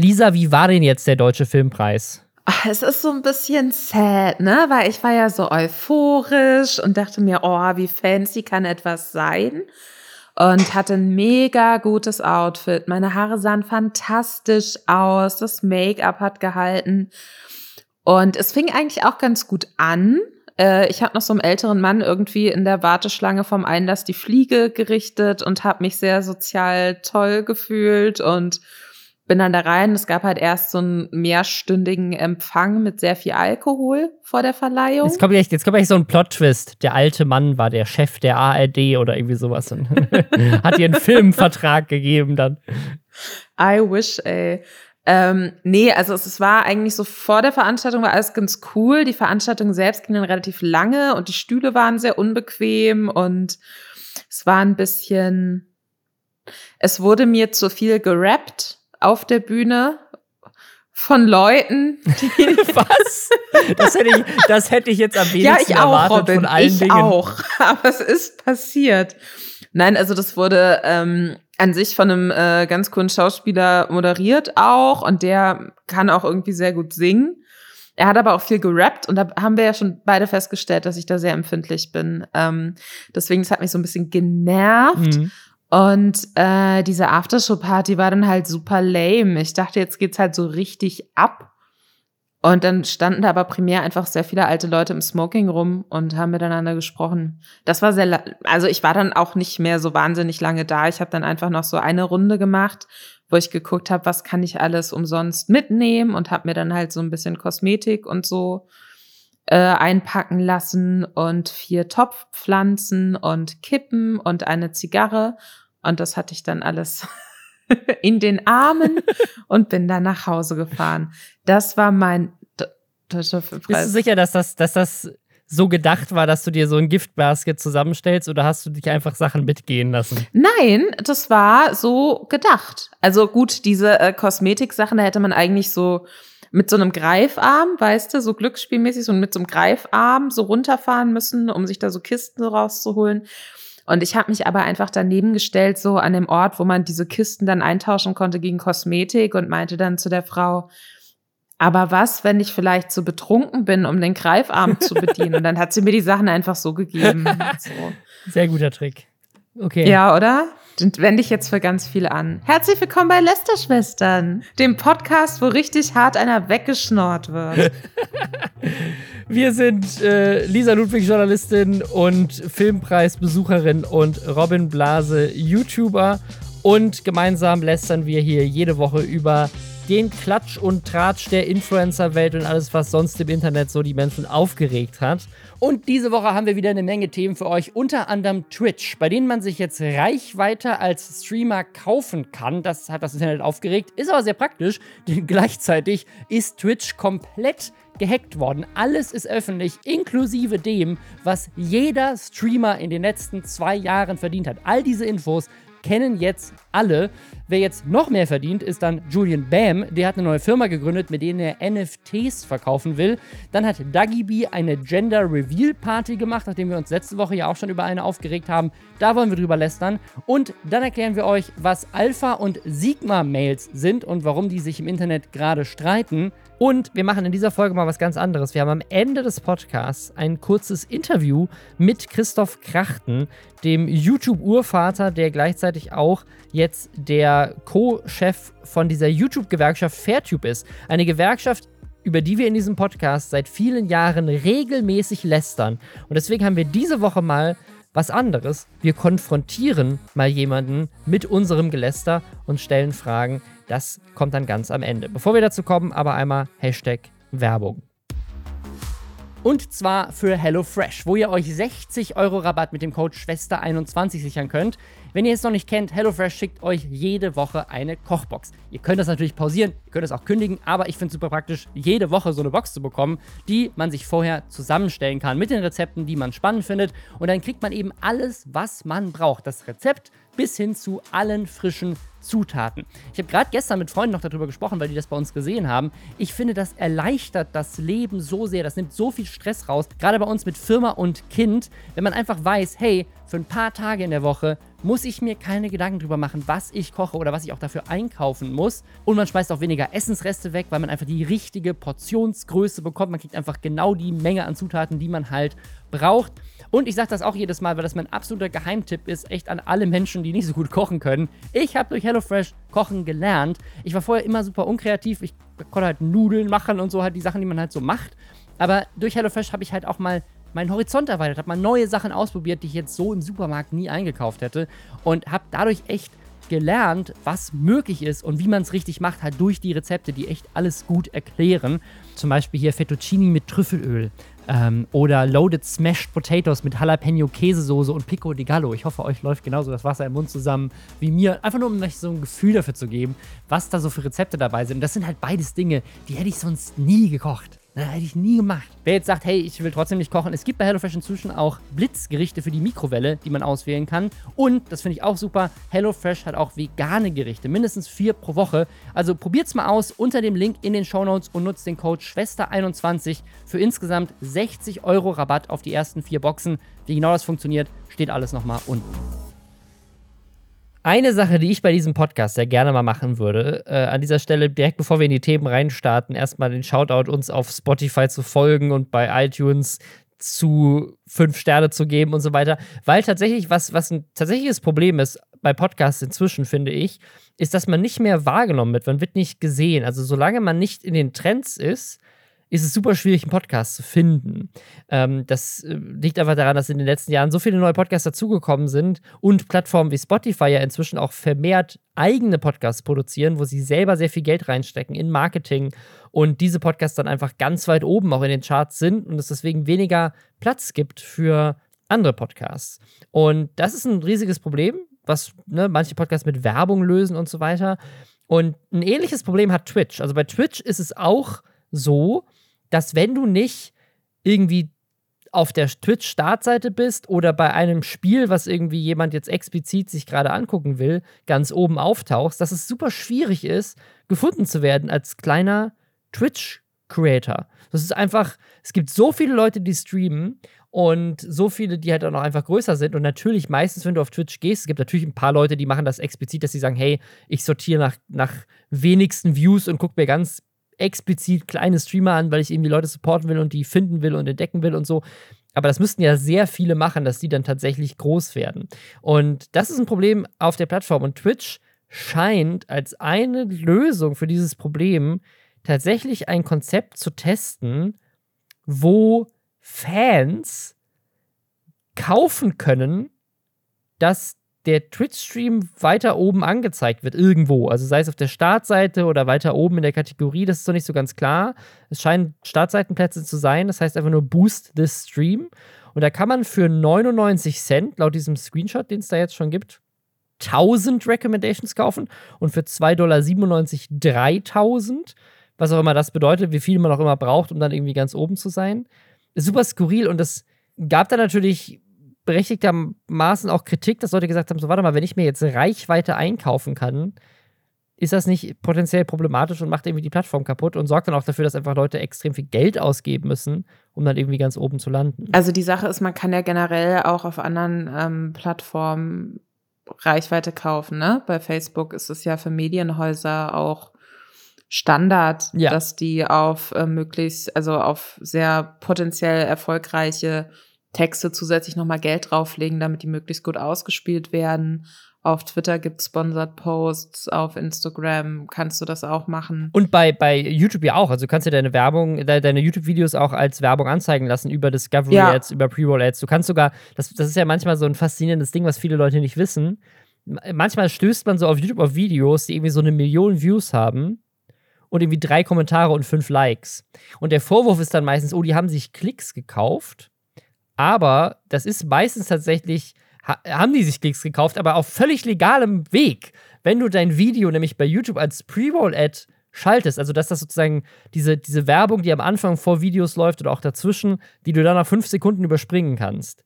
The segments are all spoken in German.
Lisa, wie war denn jetzt der Deutsche Filmpreis? Ach, es ist so ein bisschen sad, ne? Weil ich war ja so euphorisch und dachte mir, oh, wie fancy kann etwas sein? Und hatte ein mega gutes Outfit. Meine Haare sahen fantastisch aus. Das Make-up hat gehalten. Und es fing eigentlich auch ganz gut an. Äh, ich habe noch so einem älteren Mann irgendwie in der Warteschlange vom Einlass die Fliege gerichtet und habe mich sehr sozial toll gefühlt und bin dann da rein. Es gab halt erst so einen mehrstündigen Empfang mit sehr viel Alkohol vor der Verleihung. Jetzt kommt echt, jetzt kommt echt so ein Plot-Twist. Der alte Mann war der Chef der ARD oder irgendwie sowas und hat ihr einen Filmvertrag gegeben dann. I wish, ey. Ähm, nee, also es, es, war eigentlich so vor der Veranstaltung war alles ganz cool. Die Veranstaltung selbst ging dann relativ lange und die Stühle waren sehr unbequem und es war ein bisschen, es wurde mir zu viel gerappt auf der Bühne von Leuten, die Was? Das hätte ich, das hätte ich jetzt am wenigsten ja, ich auch, erwartet Robin, von allen ich Dingen. auch. Aber es ist passiert. Nein, also das wurde ähm, an sich von einem äh, ganz coolen Schauspieler moderiert auch und der kann auch irgendwie sehr gut singen. Er hat aber auch viel gerappt und da haben wir ja schon beide festgestellt, dass ich da sehr empfindlich bin. Ähm, deswegen, das hat mich so ein bisschen genervt. Mhm. Und äh, diese Aftershow-Party war dann halt super lame. Ich dachte, jetzt geht's halt so richtig ab. Und dann standen da aber primär einfach sehr viele alte Leute im Smoking rum und haben miteinander gesprochen. Das war sehr, also ich war dann auch nicht mehr so wahnsinnig lange da. Ich habe dann einfach noch so eine Runde gemacht, wo ich geguckt habe, was kann ich alles umsonst mitnehmen und habe mir dann halt so ein bisschen Kosmetik und so äh, einpacken lassen und vier Topfpflanzen und Kippen und eine Zigarre. Und das hatte ich dann alles in den Armen und bin dann nach Hause gefahren. Das war mein Bist du sicher, dass das, dass das so gedacht war, dass du dir so ein Giftbasket zusammenstellst oder hast du dich einfach Sachen mitgehen lassen? Nein, das war so gedacht. Also gut, diese äh, Kosmetik-Sachen, da hätte man eigentlich so mit so einem Greifarm, weißt du, so glücksspielmäßig und mit so einem Greifarm so runterfahren müssen, um sich da so Kisten rauszuholen. Und ich habe mich aber einfach daneben gestellt, so an dem Ort, wo man diese Kisten dann eintauschen konnte gegen Kosmetik und meinte dann zu der Frau, aber was, wenn ich vielleicht so betrunken bin, um den Greifarm zu bedienen? Und dann hat sie mir die Sachen einfach so gegeben. So. Sehr guter Trick. Okay. Ja, oder? Wende ich jetzt für ganz viele an. Herzlich willkommen bei Lester-Schwestern, dem Podcast, wo richtig hart einer weggeschnort wird. Wir sind äh, Lisa Ludwig, Journalistin und Filmpreisbesucherin und Robin Blase, YouTuber. Und gemeinsam lästern wir hier jede Woche über den Klatsch und Tratsch der Influencer-Welt und alles, was sonst im Internet so die Menschen aufgeregt hat. Und diese Woche haben wir wieder eine Menge Themen für euch, unter anderem Twitch, bei denen man sich jetzt Reichweite als Streamer kaufen kann. Das hat das Internet aufgeregt, ist aber sehr praktisch, denn gleichzeitig ist Twitch komplett gehackt worden. Alles ist öffentlich, inklusive dem, was jeder Streamer in den letzten zwei Jahren verdient hat. All diese Infos kennen jetzt alle. Wer jetzt noch mehr verdient, ist dann Julian Bam. Der hat eine neue Firma gegründet, mit denen er NFTs verkaufen will. Dann hat Dougie B eine Gender Reveal Party gemacht, nachdem wir uns letzte Woche ja auch schon über eine aufgeregt haben. Da wollen wir drüber lästern. Und dann erklären wir euch, was Alpha und Sigma Mails sind und warum die sich im Internet gerade streiten. Und wir machen in dieser Folge mal was ganz anderes. Wir haben am Ende des Podcasts ein kurzes Interview mit Christoph Krachten, dem YouTube-Urvater, der gleichzeitig auch jetzt der Co-Chef von dieser YouTube-Gewerkschaft Fairtube ist. Eine Gewerkschaft, über die wir in diesem Podcast seit vielen Jahren regelmäßig lästern. Und deswegen haben wir diese Woche mal was anderes. Wir konfrontieren mal jemanden mit unserem Geläster und stellen Fragen, das kommt dann ganz am Ende. Bevor wir dazu kommen, aber einmal Hashtag Werbung. Und zwar für HelloFresh, wo ihr euch 60 Euro Rabatt mit dem Code Schwester21 sichern könnt. Wenn ihr es noch nicht kennt, HelloFresh schickt euch jede Woche eine Kochbox. Ihr könnt das natürlich pausieren, ihr könnt es auch kündigen, aber ich finde es super praktisch, jede Woche so eine Box zu bekommen, die man sich vorher zusammenstellen kann mit den Rezepten, die man spannend findet. Und dann kriegt man eben alles, was man braucht. Das Rezept bis hin zu allen frischen Zutaten. Ich habe gerade gestern mit Freunden noch darüber gesprochen, weil die das bei uns gesehen haben. Ich finde, das erleichtert das Leben so sehr. Das nimmt so viel Stress raus. Gerade bei uns mit Firma und Kind, wenn man einfach weiß, hey, für ein paar Tage in der Woche muss ich mir keine Gedanken drüber machen, was ich koche oder was ich auch dafür einkaufen muss. Und man schmeißt auch weniger Essensreste weg, weil man einfach die richtige Portionsgröße bekommt. Man kriegt einfach genau die Menge an Zutaten, die man halt braucht. Und ich sage das auch jedes Mal, weil das mein absoluter Geheimtipp ist, echt an alle Menschen, die nicht so gut kochen können. Ich habe durch HelloFresh Kochen gelernt. Ich war vorher immer super unkreativ. Ich konnte halt Nudeln machen und so halt die Sachen, die man halt so macht. Aber durch HelloFresh habe ich halt auch mal meinen Horizont erweitert, habe mal neue Sachen ausprobiert, die ich jetzt so im Supermarkt nie eingekauft hätte und habe dadurch echt gelernt, was möglich ist und wie man es richtig macht, halt durch die Rezepte, die echt alles gut erklären. Zum Beispiel hier Fettuccini mit Trüffelöl ähm, oder Loaded Smashed Potatoes mit Jalapeno Käsesoße und Pico di Gallo. Ich hoffe, euch läuft genauso das Wasser im Mund zusammen wie mir. Einfach nur, um euch so ein Gefühl dafür zu geben, was da so für Rezepte dabei sind. Und das sind halt beides Dinge, die hätte ich sonst nie gekocht. Das hätte ich nie gemacht. Wer jetzt sagt, hey, ich will trotzdem nicht kochen, es gibt bei HelloFresh inzwischen auch Blitzgerichte für die Mikrowelle, die man auswählen kann. Und, das finde ich auch super, HelloFresh hat auch vegane Gerichte, mindestens vier pro Woche. Also probiert's mal aus unter dem Link in den Shownotes und nutzt den Code Schwester21 für insgesamt 60 Euro Rabatt auf die ersten vier Boxen. Wie genau das funktioniert, steht alles nochmal unten. Eine Sache, die ich bei diesem Podcast sehr gerne mal machen würde, äh, an dieser Stelle, direkt bevor wir in die Themen reinstarten, erstmal den Shoutout uns auf Spotify zu folgen und bei iTunes zu fünf Sterne zu geben und so weiter. Weil tatsächlich, was, was ein tatsächliches Problem ist bei Podcasts inzwischen, finde ich, ist, dass man nicht mehr wahrgenommen wird. Man wird nicht gesehen. Also solange man nicht in den Trends ist, ist es super schwierig, einen Podcast zu finden. Ähm, das äh, liegt einfach daran, dass in den letzten Jahren so viele neue Podcasts dazugekommen sind und Plattformen wie Spotify ja inzwischen auch vermehrt eigene Podcasts produzieren, wo sie selber sehr viel Geld reinstecken in Marketing und diese Podcasts dann einfach ganz weit oben auch in den Charts sind und es deswegen weniger Platz gibt für andere Podcasts. Und das ist ein riesiges Problem, was ne, manche Podcasts mit Werbung lösen und so weiter. Und ein ähnliches Problem hat Twitch. Also bei Twitch ist es auch so, dass wenn du nicht irgendwie auf der Twitch-Startseite bist oder bei einem Spiel, was irgendwie jemand jetzt explizit sich gerade angucken will, ganz oben auftauchst, dass es super schwierig ist, gefunden zu werden als kleiner Twitch-Creator. Das ist einfach, es gibt so viele Leute, die streamen und so viele, die halt auch noch einfach größer sind. Und natürlich, meistens, wenn du auf Twitch gehst, es gibt natürlich ein paar Leute, die machen das explizit, dass sie sagen, hey, ich sortiere nach, nach wenigsten Views und gucke mir ganz explizit kleine Streamer an, weil ich eben die Leute supporten will und die finden will und entdecken will und so. Aber das müssten ja sehr viele machen, dass die dann tatsächlich groß werden. Und das ist ein Problem auf der Plattform. Und Twitch scheint als eine Lösung für dieses Problem tatsächlich ein Konzept zu testen, wo Fans kaufen können, dass der Twitch-Stream weiter oben angezeigt wird, irgendwo. Also sei es auf der Startseite oder weiter oben in der Kategorie, das ist noch nicht so ganz klar. Es scheinen Startseitenplätze zu sein, das heißt einfach nur Boost this Stream. Und da kann man für 99 Cent, laut diesem Screenshot, den es da jetzt schon gibt, 1000 Recommendations kaufen und für 2,97 Dollar 3000. Was auch immer das bedeutet, wie viel man auch immer braucht, um dann irgendwie ganz oben zu sein. Super skurril und das gab da natürlich berechtigtermaßen auch Kritik, dass Leute gesagt haben: so, warte mal, wenn ich mir jetzt Reichweite einkaufen kann, ist das nicht potenziell problematisch und macht irgendwie die Plattform kaputt und sorgt dann auch dafür, dass einfach Leute extrem viel Geld ausgeben müssen, um dann irgendwie ganz oben zu landen. Also die Sache ist, man kann ja generell auch auf anderen ähm, Plattformen Reichweite kaufen. Ne? Bei Facebook ist es ja für Medienhäuser auch Standard, ja. dass die auf äh, möglichst, also auf sehr potenziell erfolgreiche Texte zusätzlich nochmal Geld drauflegen, damit die möglichst gut ausgespielt werden. Auf Twitter gibt es Sponsored Posts, auf Instagram kannst du das auch machen. Und bei, bei YouTube ja auch. Also du kannst dir deine Werbung, deine YouTube-Videos auch als Werbung anzeigen lassen über Discovery ja. Ads, über Pre-Roll Ads. Du kannst sogar, das, das ist ja manchmal so ein faszinierendes Ding, was viele Leute nicht wissen. Manchmal stößt man so auf YouTube auf Videos, die irgendwie so eine Million Views haben und irgendwie drei Kommentare und fünf Likes. Und der Vorwurf ist dann meistens, oh, die haben sich Klicks gekauft aber das ist meistens tatsächlich, haben die sich Klicks gekauft, aber auf völlig legalem Weg. Wenn du dein Video nämlich bei YouTube als Pre-Roll-Ad schaltest, also dass das sozusagen diese, diese Werbung, die am Anfang vor Videos läuft oder auch dazwischen, die du dann nach fünf Sekunden überspringen kannst.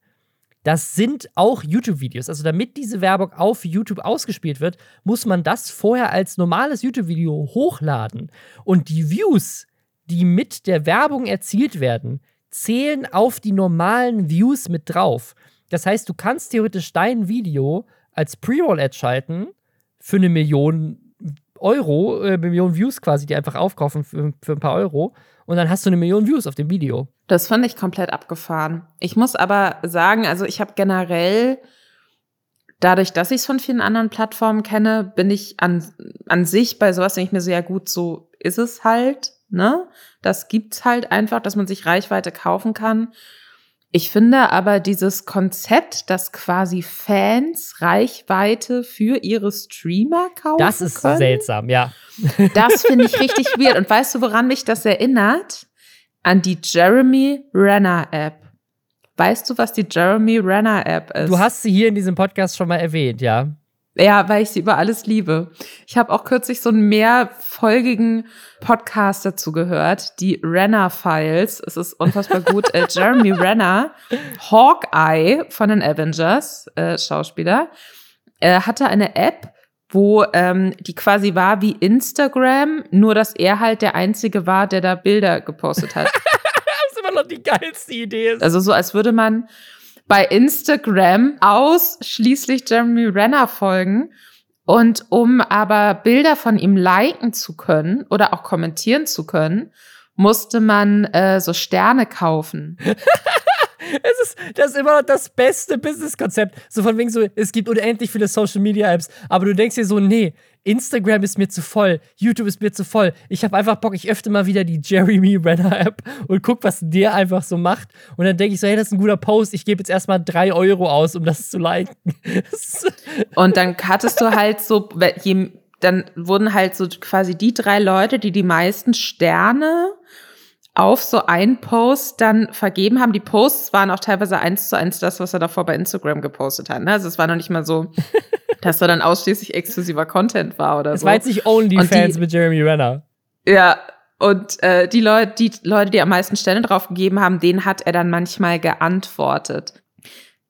Das sind auch YouTube-Videos. Also damit diese Werbung auf YouTube ausgespielt wird, muss man das vorher als normales YouTube-Video hochladen. Und die Views, die mit der Werbung erzielt werden, zählen auf die normalen Views mit drauf. Das heißt, du kannst theoretisch dein Video als Pre-Roll-Ad schalten für eine Million Euro, äh, Million Views quasi, die einfach aufkaufen für, für ein paar Euro. Und dann hast du eine Million Views auf dem Video. Das fand ich komplett abgefahren. Ich muss aber sagen, also ich habe generell, dadurch, dass ich es von vielen anderen Plattformen kenne, bin ich an, an sich bei sowas, denke ich mir ja gut, so ist es halt, ne? Das gibt's halt einfach, dass man sich Reichweite kaufen kann. Ich finde aber dieses Konzept, dass quasi Fans Reichweite für ihre Streamer kaufen. Das ist können, seltsam, ja. Das finde ich richtig weird. Und weißt du, woran mich das erinnert? An die Jeremy Renner App. Weißt du, was die Jeremy Renner App ist? Du hast sie hier in diesem Podcast schon mal erwähnt, ja. Ja, weil ich sie über alles liebe. Ich habe auch kürzlich so einen mehrfolgigen Podcast dazu gehört, die Renner Files. Es ist unfassbar gut. äh, Jeremy Renner, Hawkeye von den Avengers, äh, Schauspieler, äh, hatte eine App, wo ähm, die quasi war wie Instagram, nur dass er halt der Einzige war, der da Bilder gepostet hat. das ist immer noch die geilste Idee. Also so, als würde man bei Instagram ausschließlich Jeremy Renner folgen. Und um aber Bilder von ihm liken zu können oder auch kommentieren zu können, musste man äh, so Sterne kaufen. es ist, das ist immer noch das beste Business-Konzept. So von wegen so, es gibt unendlich viele Social-Media-Apps, aber du denkst dir so, nee, Instagram ist mir zu voll, YouTube ist mir zu voll. Ich habe einfach Bock, ich öffne mal wieder die Jeremy Renner App und guck, was der einfach so macht. Und dann denke ich so, hey, das ist ein guter Post. Ich gebe jetzt erstmal drei Euro aus, um das zu liken. und dann hattest du halt so, dann wurden halt so quasi die drei Leute, die die meisten Sterne auf so einen Post dann vergeben haben. Die Posts waren auch teilweise eins zu eins das, was er davor bei Instagram gepostet hat. Ne? Also es war noch nicht mal so, dass da dann ausschließlich exklusiver Content war oder es so. Es war jetzt nicht OnlyFans mit Jeremy Renner. Ja, und äh, die Leute, die Leute, die am meisten Stellen drauf gegeben haben, denen hat er dann manchmal geantwortet.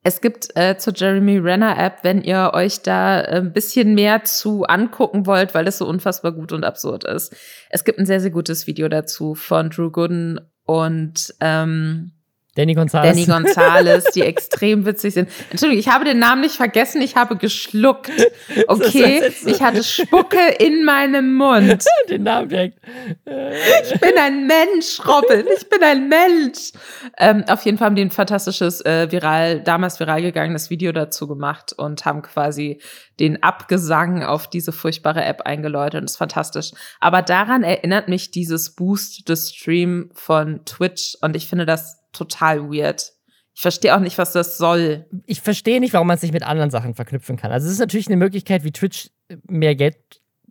Es gibt äh, zur Jeremy Renner App, wenn ihr euch da äh, ein bisschen mehr zu angucken wollt, weil das so unfassbar gut und absurd ist. Es gibt ein sehr, sehr gutes Video dazu von Drew Gooden und ähm, Danny Gonzalez. Danny Gonzalez, die extrem witzig sind. Entschuldigung, ich habe den Namen nicht vergessen, ich habe geschluckt. Okay, ich hatte Spucke in meinem Mund. den Namen direkt. Ich bin ein Mensch, Robin, ich bin ein Mensch. Ähm, auf jeden Fall haben die ein fantastisches, äh, viral, damals viral gegangenes Video dazu gemacht und haben quasi den Abgesang auf diese furchtbare App eingeläutet und das ist fantastisch. Aber daran erinnert mich dieses Boost des Stream von Twitch und ich finde das total weird. Ich verstehe auch nicht, was das soll. Ich verstehe nicht, warum man es nicht mit anderen Sachen verknüpfen kann. Also es ist natürlich eine Möglichkeit, wie Twitch mehr Geld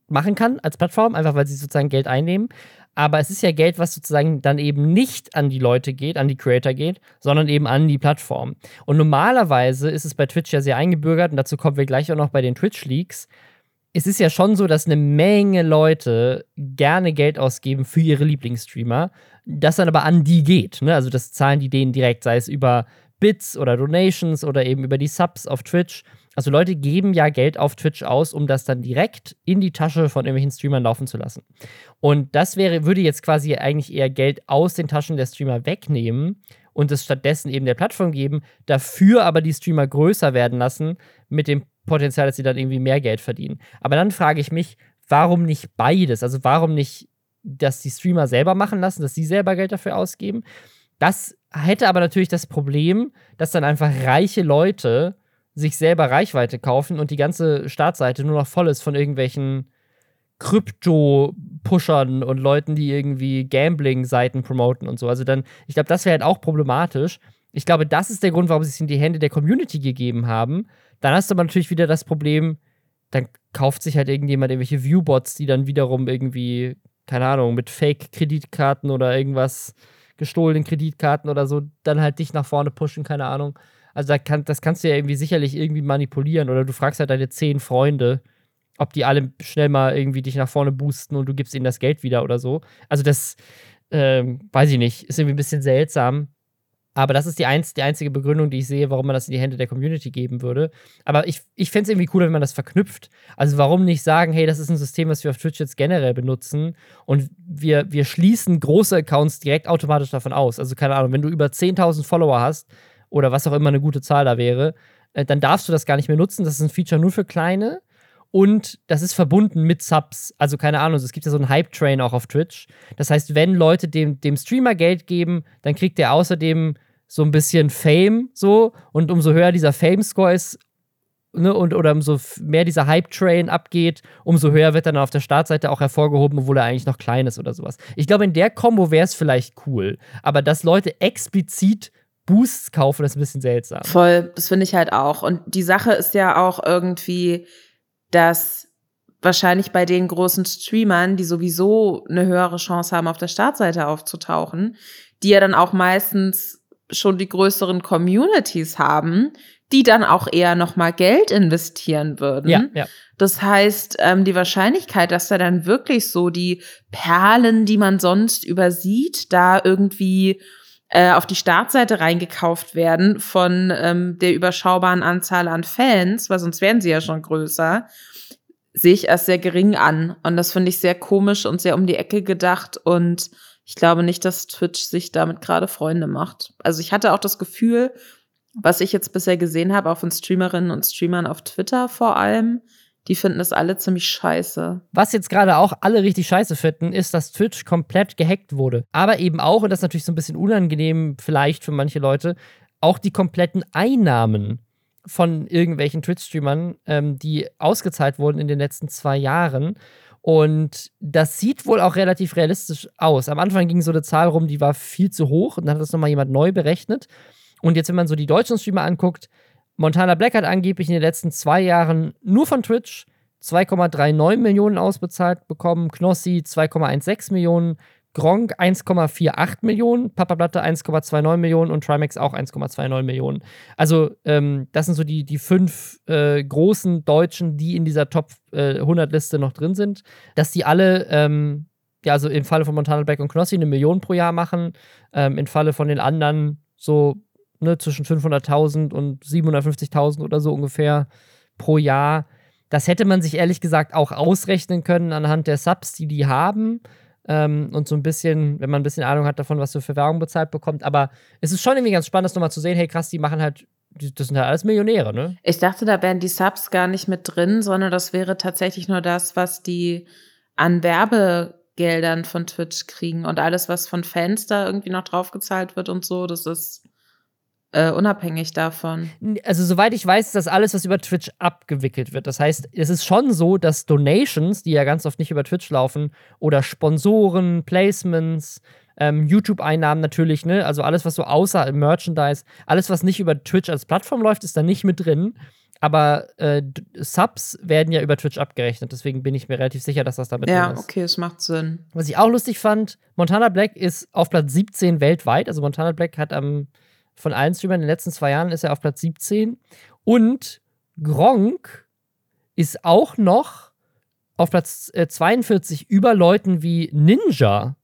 machen kann als Plattform, einfach weil sie sozusagen Geld einnehmen. Aber es ist ja Geld, was sozusagen dann eben nicht an die Leute geht, an die Creator geht, sondern eben an die Plattform. Und normalerweise ist es bei Twitch ja sehr eingebürgert, und dazu kommen wir gleich auch noch bei den Twitch-Leaks. Es ist ja schon so, dass eine Menge Leute gerne Geld ausgeben für ihre Lieblingsstreamer das dann aber an die geht. Ne? Also das zahlen die denen direkt, sei es über Bits oder Donations oder eben über die Subs auf Twitch. Also Leute geben ja Geld auf Twitch aus, um das dann direkt in die Tasche von irgendwelchen Streamern laufen zu lassen. Und das wäre, würde jetzt quasi eigentlich eher Geld aus den Taschen der Streamer wegnehmen und es stattdessen eben der Plattform geben, dafür aber die Streamer größer werden lassen, mit dem Potenzial, dass sie dann irgendwie mehr Geld verdienen. Aber dann frage ich mich, warum nicht beides? Also warum nicht das die Streamer selber machen lassen, dass sie selber Geld dafür ausgeben. Das hätte aber natürlich das Problem, dass dann einfach reiche Leute sich selber Reichweite kaufen und die ganze Startseite nur noch voll ist von irgendwelchen Krypto-Pushern und Leuten, die irgendwie Gambling-Seiten promoten und so. Also dann, ich glaube, das wäre halt auch problematisch. Ich glaube, das ist der Grund, warum sie es in die Hände der Community gegeben haben. Dann hast du aber natürlich wieder das Problem, dann kauft sich halt irgendjemand irgendwelche Viewbots, die dann wiederum irgendwie keine Ahnung, mit Fake-Kreditkarten oder irgendwas gestohlenen Kreditkarten oder so, dann halt dich nach vorne pushen, keine Ahnung. Also da kann, das kannst du ja irgendwie sicherlich irgendwie manipulieren oder du fragst halt deine zehn Freunde, ob die alle schnell mal irgendwie dich nach vorne boosten und du gibst ihnen das Geld wieder oder so. Also das, ähm, weiß ich nicht, ist irgendwie ein bisschen seltsam. Aber das ist die, einz die einzige Begründung, die ich sehe, warum man das in die Hände der Community geben würde. Aber ich, ich fände es irgendwie cooler, wenn man das verknüpft. Also warum nicht sagen, hey, das ist ein System, was wir auf Twitch jetzt generell benutzen und wir, wir schließen große Accounts direkt automatisch davon aus. Also keine Ahnung, wenn du über 10.000 Follower hast oder was auch immer eine gute Zahl da wäre, äh, dann darfst du das gar nicht mehr nutzen. Das ist ein Feature nur für Kleine. Und das ist verbunden mit Subs. Also keine Ahnung, es gibt ja so einen Hype-Train auch auf Twitch. Das heißt, wenn Leute dem, dem Streamer Geld geben, dann kriegt er außerdem so ein bisschen Fame so. Und umso höher dieser Fame-Score ist, ne, und, oder umso mehr dieser Hype-Train abgeht, umso höher wird dann auf der Startseite auch hervorgehoben, obwohl er eigentlich noch klein ist oder sowas. Ich glaube, in der Kombo wäre es vielleicht cool. Aber dass Leute explizit Boosts kaufen, ist ein bisschen seltsam. Voll, das finde ich halt auch. Und die Sache ist ja auch irgendwie, dass wahrscheinlich bei den großen Streamern, die sowieso eine höhere Chance haben, auf der Startseite aufzutauchen, die ja dann auch meistens schon die größeren Communities haben, die dann auch eher noch mal Geld investieren würden. Ja, ja. Das heißt, ähm, die Wahrscheinlichkeit, dass da dann wirklich so die Perlen, die man sonst übersieht, da irgendwie äh, auf die Startseite reingekauft werden von ähm, der überschaubaren Anzahl an Fans, weil sonst wären sie ja schon größer, sehe ich erst sehr gering an. Und das finde ich sehr komisch und sehr um die Ecke gedacht. Und ich glaube nicht, dass Twitch sich damit gerade Freunde macht. Also ich hatte auch das Gefühl, was ich jetzt bisher gesehen habe, auch von Streamerinnen und Streamern auf Twitter vor allem, die finden das alle ziemlich scheiße. Was jetzt gerade auch alle richtig scheiße finden, ist, dass Twitch komplett gehackt wurde. Aber eben auch, und das ist natürlich so ein bisschen unangenehm vielleicht für manche Leute, auch die kompletten Einnahmen von irgendwelchen Twitch-Streamern, ähm, die ausgezahlt wurden in den letzten zwei Jahren. Und das sieht wohl auch relativ realistisch aus. Am Anfang ging so eine Zahl rum, die war viel zu hoch und dann hat das nochmal jemand neu berechnet. Und jetzt, wenn man so die deutschen Streamer anguckt, Montana Black hat angeblich in den letzten zwei Jahren nur von Twitch 2,39 Millionen ausbezahlt bekommen, Knossi 2,16 Millionen, Gronk 1,48 Millionen, Papa Platte 1,29 Millionen und Trimax auch 1,29 Millionen. Also, ähm, das sind so die, die fünf äh, großen Deutschen, die in dieser Top äh, 100-Liste noch drin sind. Dass die alle, ähm, ja, also im Falle von Montana Black und Knossi eine Million pro Jahr machen, ähm, im Falle von den anderen so ne, zwischen 500.000 und 750.000 oder so ungefähr pro Jahr. Das hätte man sich ehrlich gesagt auch ausrechnen können anhand der Subs, die die haben. Ähm, und so ein bisschen, wenn man ein bisschen Ahnung hat davon, was du für Werbung bezahlt bekommt. Aber es ist schon irgendwie ganz spannend, das nochmal zu sehen. Hey, krass, die machen halt, das sind halt alles Millionäre, ne? Ich dachte, da wären die Subs gar nicht mit drin, sondern das wäre tatsächlich nur das, was die an Werbegeldern von Twitch kriegen. Und alles, was von Fans da irgendwie noch draufgezahlt wird und so, das ist äh, unabhängig davon. Also, soweit ich weiß, ist das alles, was über Twitch abgewickelt wird. Das heißt, es ist schon so, dass Donations, die ja ganz oft nicht über Twitch laufen, oder Sponsoren, Placements, ähm, YouTube-Einnahmen natürlich, ne? Also alles, was so außer Merchandise, alles, was nicht über Twitch als Plattform läuft, ist da nicht mit drin. Aber äh, Subs werden ja über Twitch abgerechnet, deswegen bin ich mir relativ sicher, dass das damit ja, drin ist. Ja, okay, es macht Sinn. Was ich auch lustig fand, Montana Black ist auf Platz 17 weltweit. Also Montana Black hat am von allen Streamern in den letzten zwei Jahren ist er auf Platz 17. Und Gronk ist auch noch auf Platz äh, 42 über Leuten wie Ninja.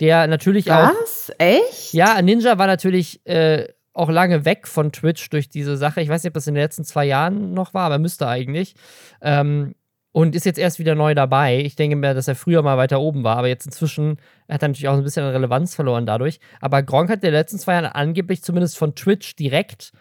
Der natürlich Was? auch. Was? Echt? Ja, Ninja war natürlich äh, auch lange weg von Twitch durch diese Sache. Ich weiß nicht, ob das in den letzten zwei Jahren noch war, aber müsste eigentlich. Ähm, und ist jetzt erst wieder neu dabei. Ich denke mir, dass er früher mal weiter oben war, aber jetzt inzwischen hat er natürlich auch ein bisschen an Relevanz verloren dadurch. Aber Gronk hat in den letzten zwei Jahren angeblich zumindest von Twitch direkt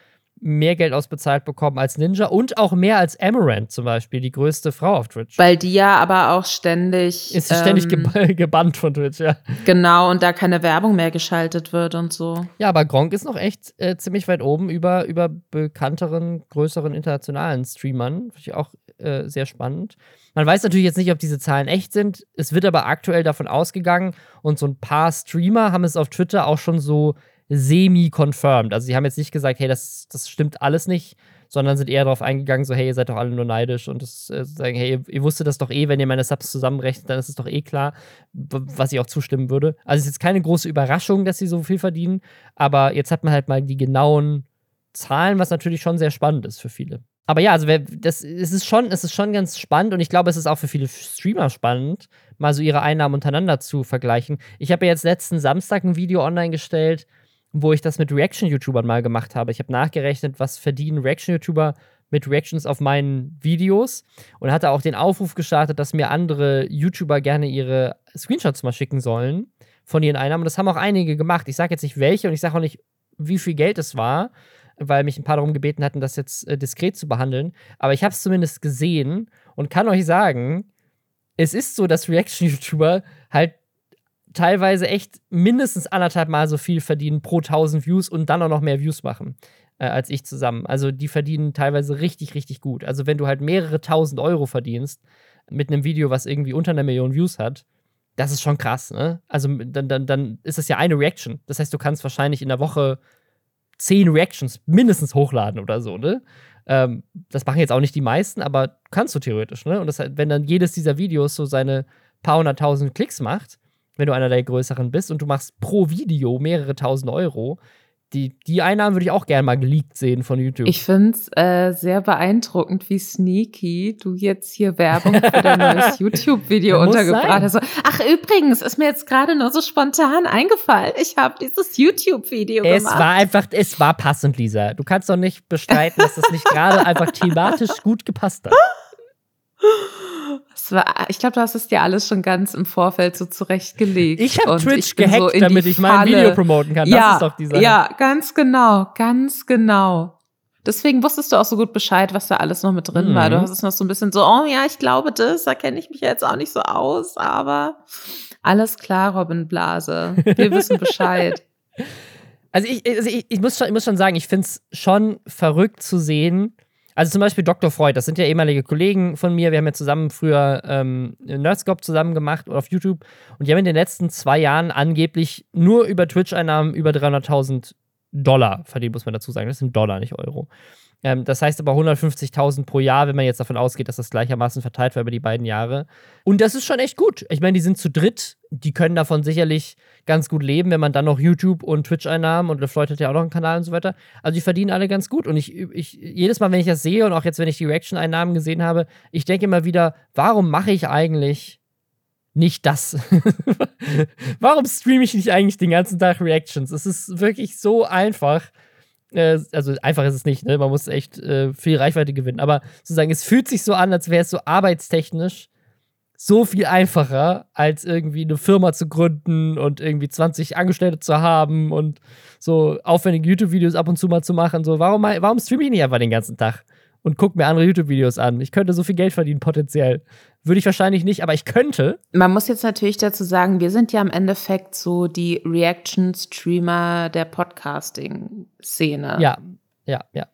mehr Geld ausbezahlt bekommen als Ninja und auch mehr als Amaranth zum Beispiel, die größte Frau auf Twitch. Weil die ja aber auch ständig. Ist sie ähm, ständig geb gebannt von Twitch, ja. Genau, und da keine Werbung mehr geschaltet wird und so. Ja, aber Gronk ist noch echt äh, ziemlich weit oben über, über bekannteren, größeren internationalen Streamern. Finde ich auch äh, sehr spannend. Man weiß natürlich jetzt nicht, ob diese Zahlen echt sind. Es wird aber aktuell davon ausgegangen und so ein paar Streamer haben es auf Twitter auch schon so semi-confirmed. Also sie haben jetzt nicht gesagt, hey, das, das stimmt alles nicht, sondern sind eher darauf eingegangen, so, hey, ihr seid doch alle nur neidisch und das, äh, sagen, hey, ihr, ihr, wusstet das doch eh, wenn ihr meine Subs zusammenrechnet, dann ist es doch eh klar, was ich auch zustimmen würde. Also es ist jetzt keine große Überraschung, dass sie so viel verdienen, aber jetzt hat man halt mal die genauen Zahlen, was natürlich schon sehr spannend ist für viele aber ja, also das, es, ist schon, es ist schon ganz spannend und ich glaube, es ist auch für viele Streamer spannend, mal so ihre Einnahmen untereinander zu vergleichen. Ich habe ja jetzt letzten Samstag ein Video online gestellt, wo ich das mit Reaction-YouTubern mal gemacht habe. Ich habe nachgerechnet, was verdienen Reaction-YouTuber mit Reactions auf meinen Videos und hatte auch den Aufruf gestartet, dass mir andere YouTuber gerne ihre Screenshots mal schicken sollen von ihren Einnahmen. Und das haben auch einige gemacht. Ich sage jetzt nicht welche und ich sage auch nicht, wie viel Geld es war. Weil mich ein paar darum gebeten hatten, das jetzt äh, diskret zu behandeln. Aber ich habe es zumindest gesehen und kann euch sagen, es ist so, dass Reaction-YouTuber halt teilweise echt mindestens anderthalb Mal so viel verdienen pro 1000 Views und dann auch noch mehr Views machen äh, als ich zusammen. Also die verdienen teilweise richtig, richtig gut. Also wenn du halt mehrere tausend Euro verdienst mit einem Video, was irgendwie unter einer Million Views hat, das ist schon krass, ne? Also dann, dann, dann ist es ja eine Reaction. Das heißt, du kannst wahrscheinlich in der Woche zehn Reactions mindestens hochladen oder so, ne? Ähm, das machen jetzt auch nicht die meisten, aber kannst du theoretisch, ne? Und das, wenn dann jedes dieser Videos so seine paar hunderttausend Klicks macht, wenn du einer der größeren bist und du machst pro Video mehrere tausend Euro, die, die Einnahmen würde ich auch gerne mal geleakt sehen von YouTube. Ich finde es äh, sehr beeindruckend, wie sneaky du jetzt hier Werbung für dein neues YouTube-Video untergebracht hast. Ach, übrigens, ist mir jetzt gerade nur so spontan eingefallen. Ich habe dieses YouTube-Video gemacht. Es war einfach, es war passend, Lisa. Du kannst doch nicht bestreiten, dass das nicht gerade einfach thematisch gut gepasst hat. war, ich glaube, du hast es dir alles schon ganz im Vorfeld so zurechtgelegt. Ich habe Twitch ich gehackt, so damit ich mein Video promoten kann. Ja, das ist doch die Sache. Ja, ganz genau, ganz genau. Deswegen wusstest du auch so gut Bescheid, was da alles noch mit drin mhm. war. Du hast es noch so ein bisschen so, oh ja, ich glaube das, da kenne ich mich jetzt auch nicht so aus, aber alles klar, Robin Blase. Wir wissen Bescheid. Also ich, also ich, ich, muss schon, ich muss schon sagen, ich finde es schon verrückt zu sehen, also zum Beispiel Dr. Freud, das sind ja ehemalige Kollegen von mir. Wir haben ja zusammen früher ähm, Nerdscope zusammen gemacht auf YouTube. Und die haben in den letzten zwei Jahren angeblich nur über Twitch-Einnahmen über 300.000 Dollar verdient, muss man dazu sagen. Das sind Dollar, nicht Euro. Ähm, das heißt aber 150.000 pro Jahr, wenn man jetzt davon ausgeht, dass das gleichermaßen verteilt war über die beiden Jahre. Und das ist schon echt gut. Ich meine, die sind zu dritt. Die können davon sicherlich ganz gut leben, wenn man dann noch YouTube und Twitch-Einnahmen und LeFloid hat ja auch noch einen Kanal und so weiter. Also die verdienen alle ganz gut. Und ich, ich jedes Mal, wenn ich das sehe und auch jetzt, wenn ich die Reaction-Einnahmen gesehen habe, ich denke immer wieder, warum mache ich eigentlich nicht das? warum streame ich nicht eigentlich den ganzen Tag Reactions? Es ist wirklich so einfach äh, also einfach ist es nicht, ne? Man muss echt äh, viel Reichweite gewinnen. Aber sozusagen, es fühlt sich so an, als wäre es so arbeitstechnisch so viel einfacher, als irgendwie eine Firma zu gründen und irgendwie 20 Angestellte zu haben und so aufwendige YouTube-Videos ab und zu mal zu machen. So, warum, warum streame ich nicht einfach den ganzen Tag und gucke mir andere YouTube-Videos an? Ich könnte so viel Geld verdienen, potenziell. Würde ich wahrscheinlich nicht, aber ich könnte. Man muss jetzt natürlich dazu sagen, wir sind ja im Endeffekt so die Reaction-Streamer der Podcasting-Szene. Ja, ja, ja.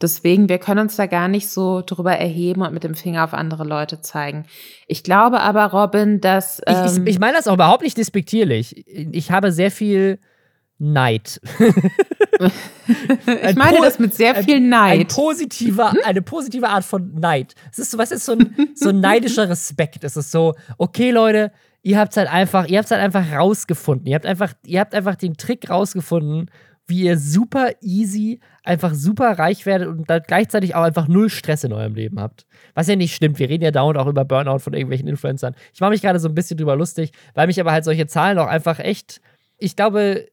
Deswegen, wir können uns da gar nicht so drüber erheben und mit dem Finger auf andere Leute zeigen. Ich glaube aber, Robin, dass. Ähm ich, ich, ähm, ich meine das auch überhaupt nicht despektierlich. Ich habe sehr viel Neid. ich meine das mit sehr viel Neid. Ein positiver, eine positive Art von Neid. Es ist so, was ist so ein, so ein neidischer Respekt. Es ist so, okay, Leute, ihr habt halt einfach, ihr habt halt einfach rausgefunden. Ihr habt einfach, ihr habt einfach den Trick rausgefunden, wie ihr super easy, einfach super reich werdet und dann gleichzeitig auch einfach null Stress in eurem Leben habt. Was ja nicht stimmt. Wir reden ja dauernd auch über Burnout von irgendwelchen Influencern. Ich mache mich gerade so ein bisschen drüber lustig, weil mich aber halt solche Zahlen auch einfach echt, ich glaube,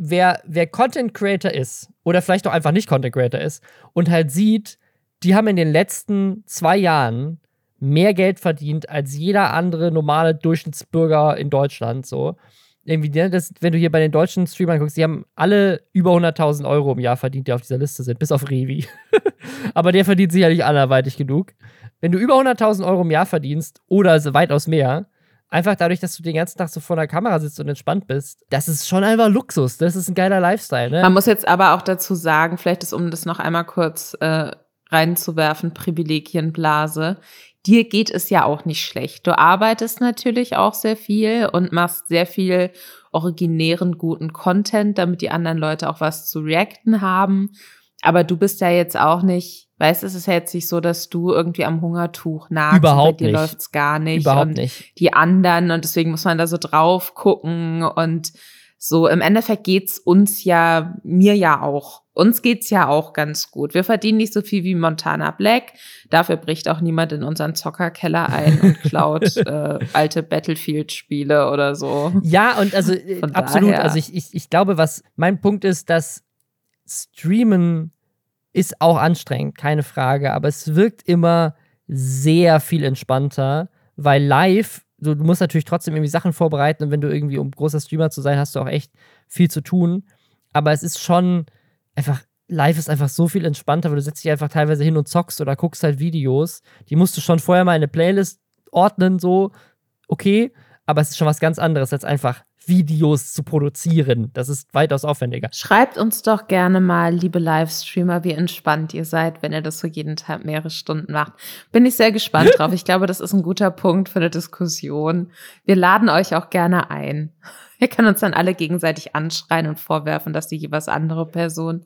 wer, wer Content Creator ist oder vielleicht auch einfach nicht Content Creator ist und halt sieht, die haben in den letzten zwei Jahren mehr Geld verdient als jeder andere normale Durchschnittsbürger in Deutschland. So. Irgendwie, ne, das, wenn du hier bei den deutschen Streamern guckst, die haben alle über 100.000 Euro im Jahr verdient, die auf dieser Liste sind, bis auf Revi. Aber der verdient sicherlich anderweitig genug. Wenn du über 100.000 Euro im Jahr verdienst oder weitaus mehr, einfach dadurch, dass du den ganzen Tag so vor der Kamera sitzt und entspannt bist, das ist schon einfach Luxus. Das ist ein geiler Lifestyle. Ne? Man muss jetzt aber auch dazu sagen, vielleicht ist, um das noch einmal kurz äh, reinzuwerfen, Privilegienblase. Dir geht es ja auch nicht schlecht. Du arbeitest natürlich auch sehr viel und machst sehr viel originären, guten Content, damit die anderen Leute auch was zu reacten haben. Aber du bist ja jetzt auch nicht Weißt du, es ist ja jetzt nicht so, dass du irgendwie am Hungertuch nagst. Überhaupt bei dir läuft's gar nicht. Überhaupt und nicht. Die anderen und deswegen muss man da so drauf gucken und so im Endeffekt geht's uns ja, mir ja auch. Uns geht's ja auch ganz gut. Wir verdienen nicht so viel wie Montana Black. Dafür bricht auch niemand in unseren Zockerkeller ein und klaut äh, alte Battlefield-Spiele oder so. Ja, und also Von absolut. Daher. Also ich, ich, ich glaube, was mein Punkt ist, dass Streamen ist auch anstrengend, keine Frage, aber es wirkt immer sehr viel entspannter, weil live, du, du musst natürlich trotzdem irgendwie Sachen vorbereiten und wenn du irgendwie, um großer Streamer zu sein, hast du auch echt viel zu tun. Aber es ist schon einfach live ist einfach so viel entspannter, weil du setzt dich einfach teilweise hin und zockst oder guckst halt Videos. Die musst du schon vorher mal in eine Playlist ordnen, so, okay, aber es ist schon was ganz anderes, als einfach Videos zu produzieren. Das ist weitaus aufwendiger. Schreibt uns doch gerne mal, liebe Livestreamer, wie entspannt ihr seid, wenn ihr das so jeden Tag mehrere Stunden macht. Bin ich sehr gespannt drauf. Ich glaube, das ist ein guter Punkt für eine Diskussion. Wir laden euch auch gerne ein. Wir können uns dann alle gegenseitig anschreien und vorwerfen, dass die jeweils andere Person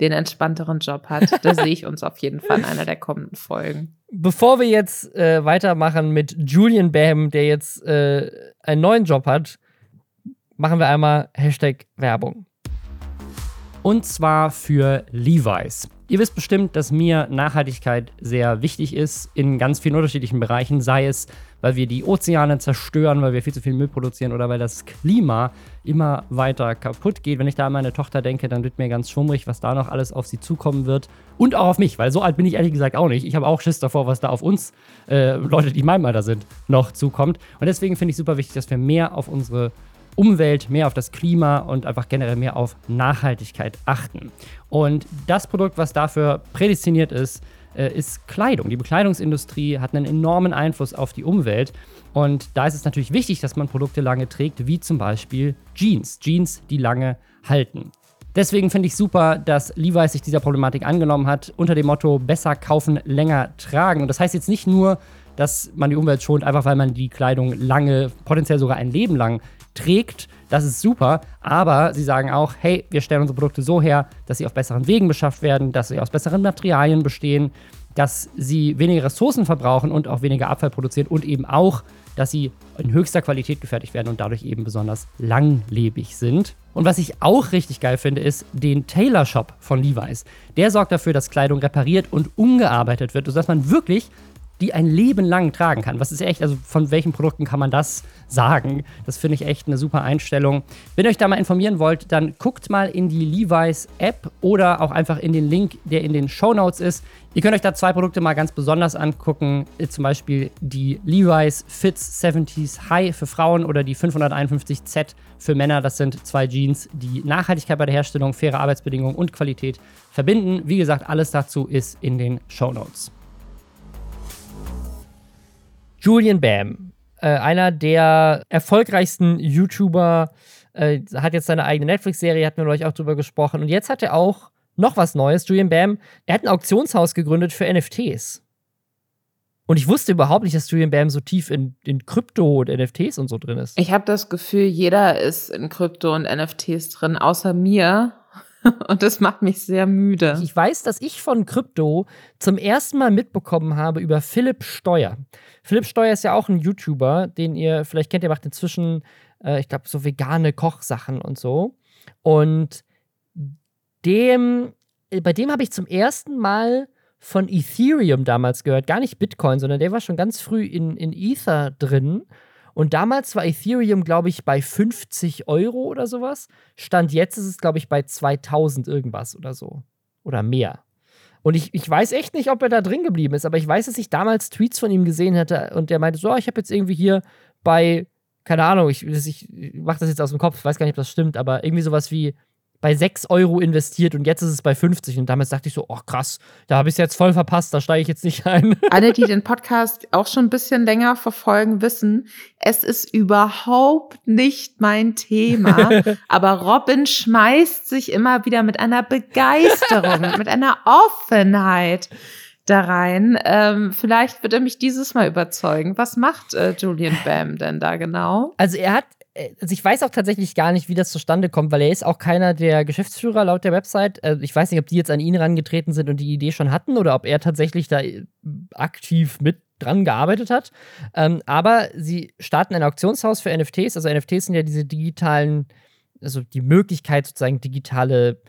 den entspannteren Job hat. Da sehe ich uns auf jeden Fall in einer der kommenden Folgen. Bevor wir jetzt äh, weitermachen mit Julian Bam, der jetzt äh, einen neuen Job hat, machen wir einmal Hashtag Werbung. Und zwar für Levi's. Ihr wisst bestimmt, dass mir Nachhaltigkeit sehr wichtig ist in ganz vielen unterschiedlichen Bereichen, sei es, weil wir die Ozeane zerstören, weil wir viel zu viel Müll produzieren oder weil das Klima immer weiter kaputt geht. Wenn ich da an meine Tochter denke, dann wird mir ganz schummrig, was da noch alles auf sie zukommen wird. Und auch auf mich, weil so alt bin ich ehrlich gesagt auch nicht. Ich habe auch Schiss davor, was da auf uns, äh, Leute, die in meinem Alter sind, noch zukommt. Und deswegen finde ich super wichtig, dass wir mehr auf unsere Umwelt, mehr auf das Klima und einfach generell mehr auf Nachhaltigkeit achten. Und das Produkt, was dafür prädestiniert ist, äh, ist Kleidung. Die Bekleidungsindustrie hat einen enormen Einfluss auf die Umwelt. Und da ist es natürlich wichtig, dass man Produkte lange trägt, wie zum Beispiel Jeans. Jeans, die lange halten. Deswegen finde ich super, dass Levi's sich dieser Problematik angenommen hat, unter dem Motto besser kaufen, länger tragen. Und das heißt jetzt nicht nur, dass man die Umwelt schont, einfach weil man die Kleidung lange, potenziell sogar ein Leben lang trägt. Das ist super, aber sie sagen auch, hey, wir stellen unsere Produkte so her, dass sie auf besseren Wegen beschafft werden, dass sie aus besseren Materialien bestehen, dass sie weniger Ressourcen verbrauchen und auch weniger Abfall produzieren und eben auch, dass sie in höchster Qualität gefertigt werden und dadurch eben besonders langlebig sind. Und was ich auch richtig geil finde, ist den Tailor Shop von Levi's. Der sorgt dafür, dass Kleidung repariert und umgearbeitet wird, sodass man wirklich die ein Leben lang tragen kann. Was ist echt, also von welchen Produkten kann man das sagen? Das finde ich echt eine super Einstellung. Wenn ihr euch da mal informieren wollt, dann guckt mal in die Levi's App oder auch einfach in den Link, der in den Show Notes ist. Ihr könnt euch da zwei Produkte mal ganz besonders angucken. Zum Beispiel die Levi's Fits 70s High für Frauen oder die 551Z für Männer. Das sind zwei Jeans, die Nachhaltigkeit bei der Herstellung, faire Arbeitsbedingungen und Qualität verbinden. Wie gesagt, alles dazu ist in den Show Notes. Julian Bam, äh, einer der erfolgreichsten YouTuber, äh, hat jetzt seine eigene Netflix-Serie, hatten wir euch auch drüber gesprochen. Und jetzt hat er auch noch was Neues. Julian Bam, er hat ein Auktionshaus gegründet für NFTs. Und ich wusste überhaupt nicht, dass Julian Bam so tief in, in Krypto und NFTs und so drin ist. Ich habe das Gefühl, jeder ist in Krypto und NFTs drin, außer mir. Und das macht mich sehr müde. Ich weiß, dass ich von Krypto zum ersten Mal mitbekommen habe über Philipp Steuer. Philipp Steuer ist ja auch ein YouTuber, den ihr vielleicht kennt. Der macht inzwischen, äh, ich glaube, so vegane Kochsachen und so. Und dem, bei dem habe ich zum ersten Mal von Ethereum damals gehört. Gar nicht Bitcoin, sondern der war schon ganz früh in, in Ether drin. Und damals war Ethereum, glaube ich, bei 50 Euro oder sowas. Stand jetzt ist es, glaube ich, bei 2000 irgendwas oder so. Oder mehr. Und ich, ich weiß echt nicht, ob er da drin geblieben ist, aber ich weiß, dass ich damals Tweets von ihm gesehen hätte und der meinte so, oh, ich habe jetzt irgendwie hier bei, keine Ahnung, ich, ich mache das jetzt aus dem Kopf, ich weiß gar nicht, ob das stimmt, aber irgendwie sowas wie bei 6 Euro investiert und jetzt ist es bei 50. Und damals dachte ich so, oh krass, da habe ich es jetzt voll verpasst, da steige ich jetzt nicht ein. Alle, die den Podcast auch schon ein bisschen länger verfolgen, wissen, es ist überhaupt nicht mein Thema. aber Robin schmeißt sich immer wieder mit einer Begeisterung, mit einer Offenheit da rein. Ähm, vielleicht wird er mich dieses Mal überzeugen. Was macht äh, Julian Bam denn da genau? Also er hat also ich weiß auch tatsächlich gar nicht, wie das zustande kommt, weil er ist auch keiner der Geschäftsführer laut der Website. Also ich weiß nicht, ob die jetzt an ihn rangetreten sind und die Idee schon hatten oder ob er tatsächlich da äh, aktiv mit dran gearbeitet hat. Ähm, aber sie starten ein Auktionshaus für NFTs. Also NFTs sind ja diese digitalen, also die Möglichkeit sozusagen digitale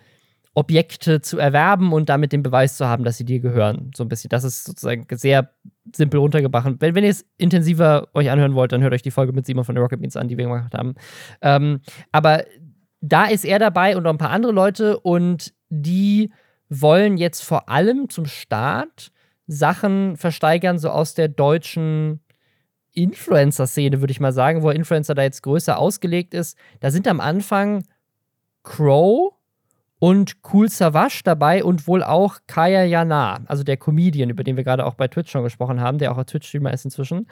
Objekte zu erwerben und damit den Beweis zu haben, dass sie dir gehören. So ein bisschen. Das ist sozusagen sehr simpel runtergebracht. Wenn, wenn ihr es intensiver euch anhören wollt, dann hört euch die Folge mit Simon von der Rocket Beans an, die wir gemacht haben. Ähm, aber da ist er dabei und noch ein paar andere Leute und die wollen jetzt vor allem zum Start Sachen versteigern, so aus der deutschen Influencer-Szene, würde ich mal sagen, wo Influencer da jetzt größer ausgelegt ist. Da sind am Anfang Crow und Cool Savage dabei und wohl auch Kaya Jana, also der Comedian, über den wir gerade auch bei Twitch schon gesprochen haben, der auch ein Twitch-Streamer ist inzwischen.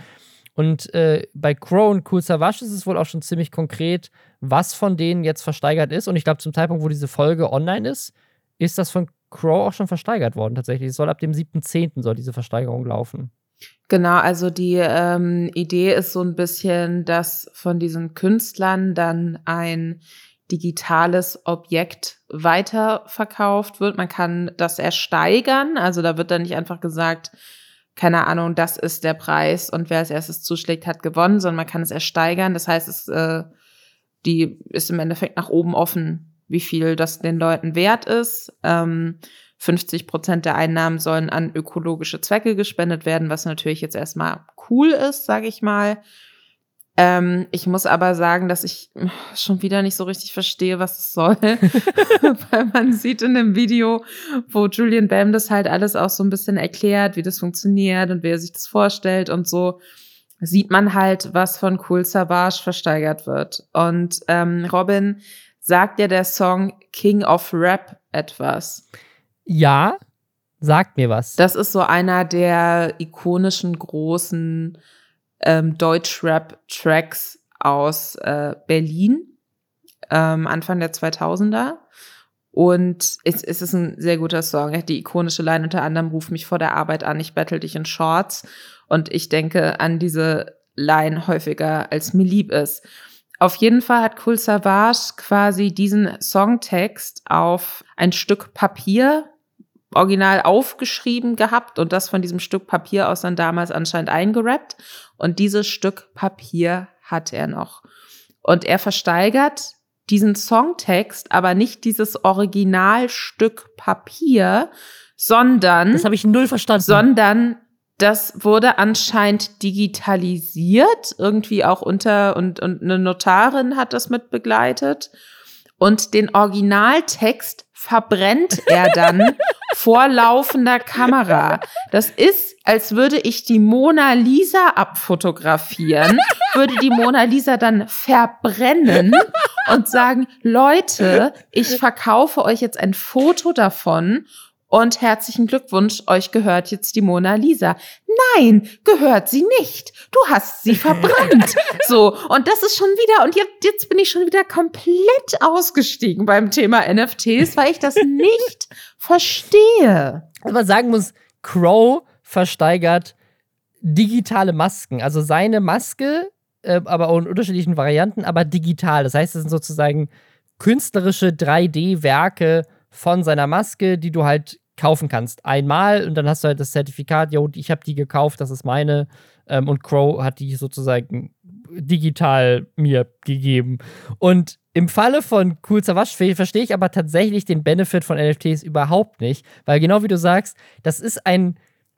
Und äh, bei Crow und Cool Savage ist es wohl auch schon ziemlich konkret, was von denen jetzt versteigert ist. Und ich glaube, zum Zeitpunkt, wo diese Folge online ist, ist das von Crow auch schon versteigert worden tatsächlich. Es soll ab dem 7.10. soll diese Versteigerung laufen. Genau, also die ähm, Idee ist so ein bisschen, dass von diesen Künstlern dann ein digitales Objekt weiterverkauft wird. Man kann das ersteigern, also da wird dann nicht einfach gesagt, keine Ahnung, das ist der Preis und wer als erstes zuschlägt, hat gewonnen, sondern man kann es ersteigern. Das heißt, es äh, die ist im Endeffekt nach oben offen, wie viel das den Leuten wert ist. Ähm, 50 Prozent der Einnahmen sollen an ökologische Zwecke gespendet werden, was natürlich jetzt erstmal cool ist, sage ich mal. Ähm, ich muss aber sagen, dass ich schon wieder nicht so richtig verstehe, was es soll. Weil man sieht in dem Video, wo Julian Bam das halt alles auch so ein bisschen erklärt, wie das funktioniert und wie er sich das vorstellt und so, sieht man halt, was von Cool Savage versteigert wird. Und ähm, Robin, sagt dir der Song King of Rap etwas? Ja, sagt mir was. Das ist so einer der ikonischen großen ähm, Deutschrap-Tracks aus äh, Berlin, ähm, Anfang der 2000er. Und es, es ist ein sehr guter Song. Er hat die ikonische Line unter anderem, ruf mich vor der Arbeit an, ich battle dich in Shorts. Und ich denke an diese Line häufiger, als mir lieb ist. Auf jeden Fall hat Cool Savage quasi diesen Songtext auf ein Stück Papier original aufgeschrieben gehabt und das von diesem Stück Papier aus dann damals anscheinend eingerappt. Und dieses Stück Papier hat er noch. Und er versteigert diesen Songtext, aber nicht dieses Originalstück Papier, sondern. Das habe ich null verstanden. Sondern das wurde anscheinend digitalisiert, irgendwie auch unter, und, und eine Notarin hat das mit begleitet. Und den Originaltext verbrennt er dann vor laufender Kamera. Das ist, als würde ich die Mona Lisa abfotografieren, würde die Mona Lisa dann verbrennen und sagen, Leute, ich verkaufe euch jetzt ein Foto davon und herzlichen Glückwunsch, euch gehört jetzt die Mona Lisa. Nein, gehört sie nicht. Du hast sie verbrannt. so, und das ist schon wieder, und jetzt, jetzt bin ich schon wieder komplett ausgestiegen beim Thema NFTs, weil ich das nicht verstehe. Man sagen muss, Crow versteigert digitale Masken. Also seine Maske, äh, aber auch in unterschiedlichen Varianten, aber digital. Das heißt, es sind sozusagen künstlerische 3D-Werke von seiner Maske, die du halt kaufen kannst. Einmal und dann hast du halt das Zertifikat, jo, ich habe die gekauft, das ist meine. Ähm, und Crow hat die sozusagen digital mir gegeben. Und im Falle von Cool Savage verstehe ich aber tatsächlich den Benefit von NFTs überhaupt nicht, weil genau wie du sagst, das ist ein,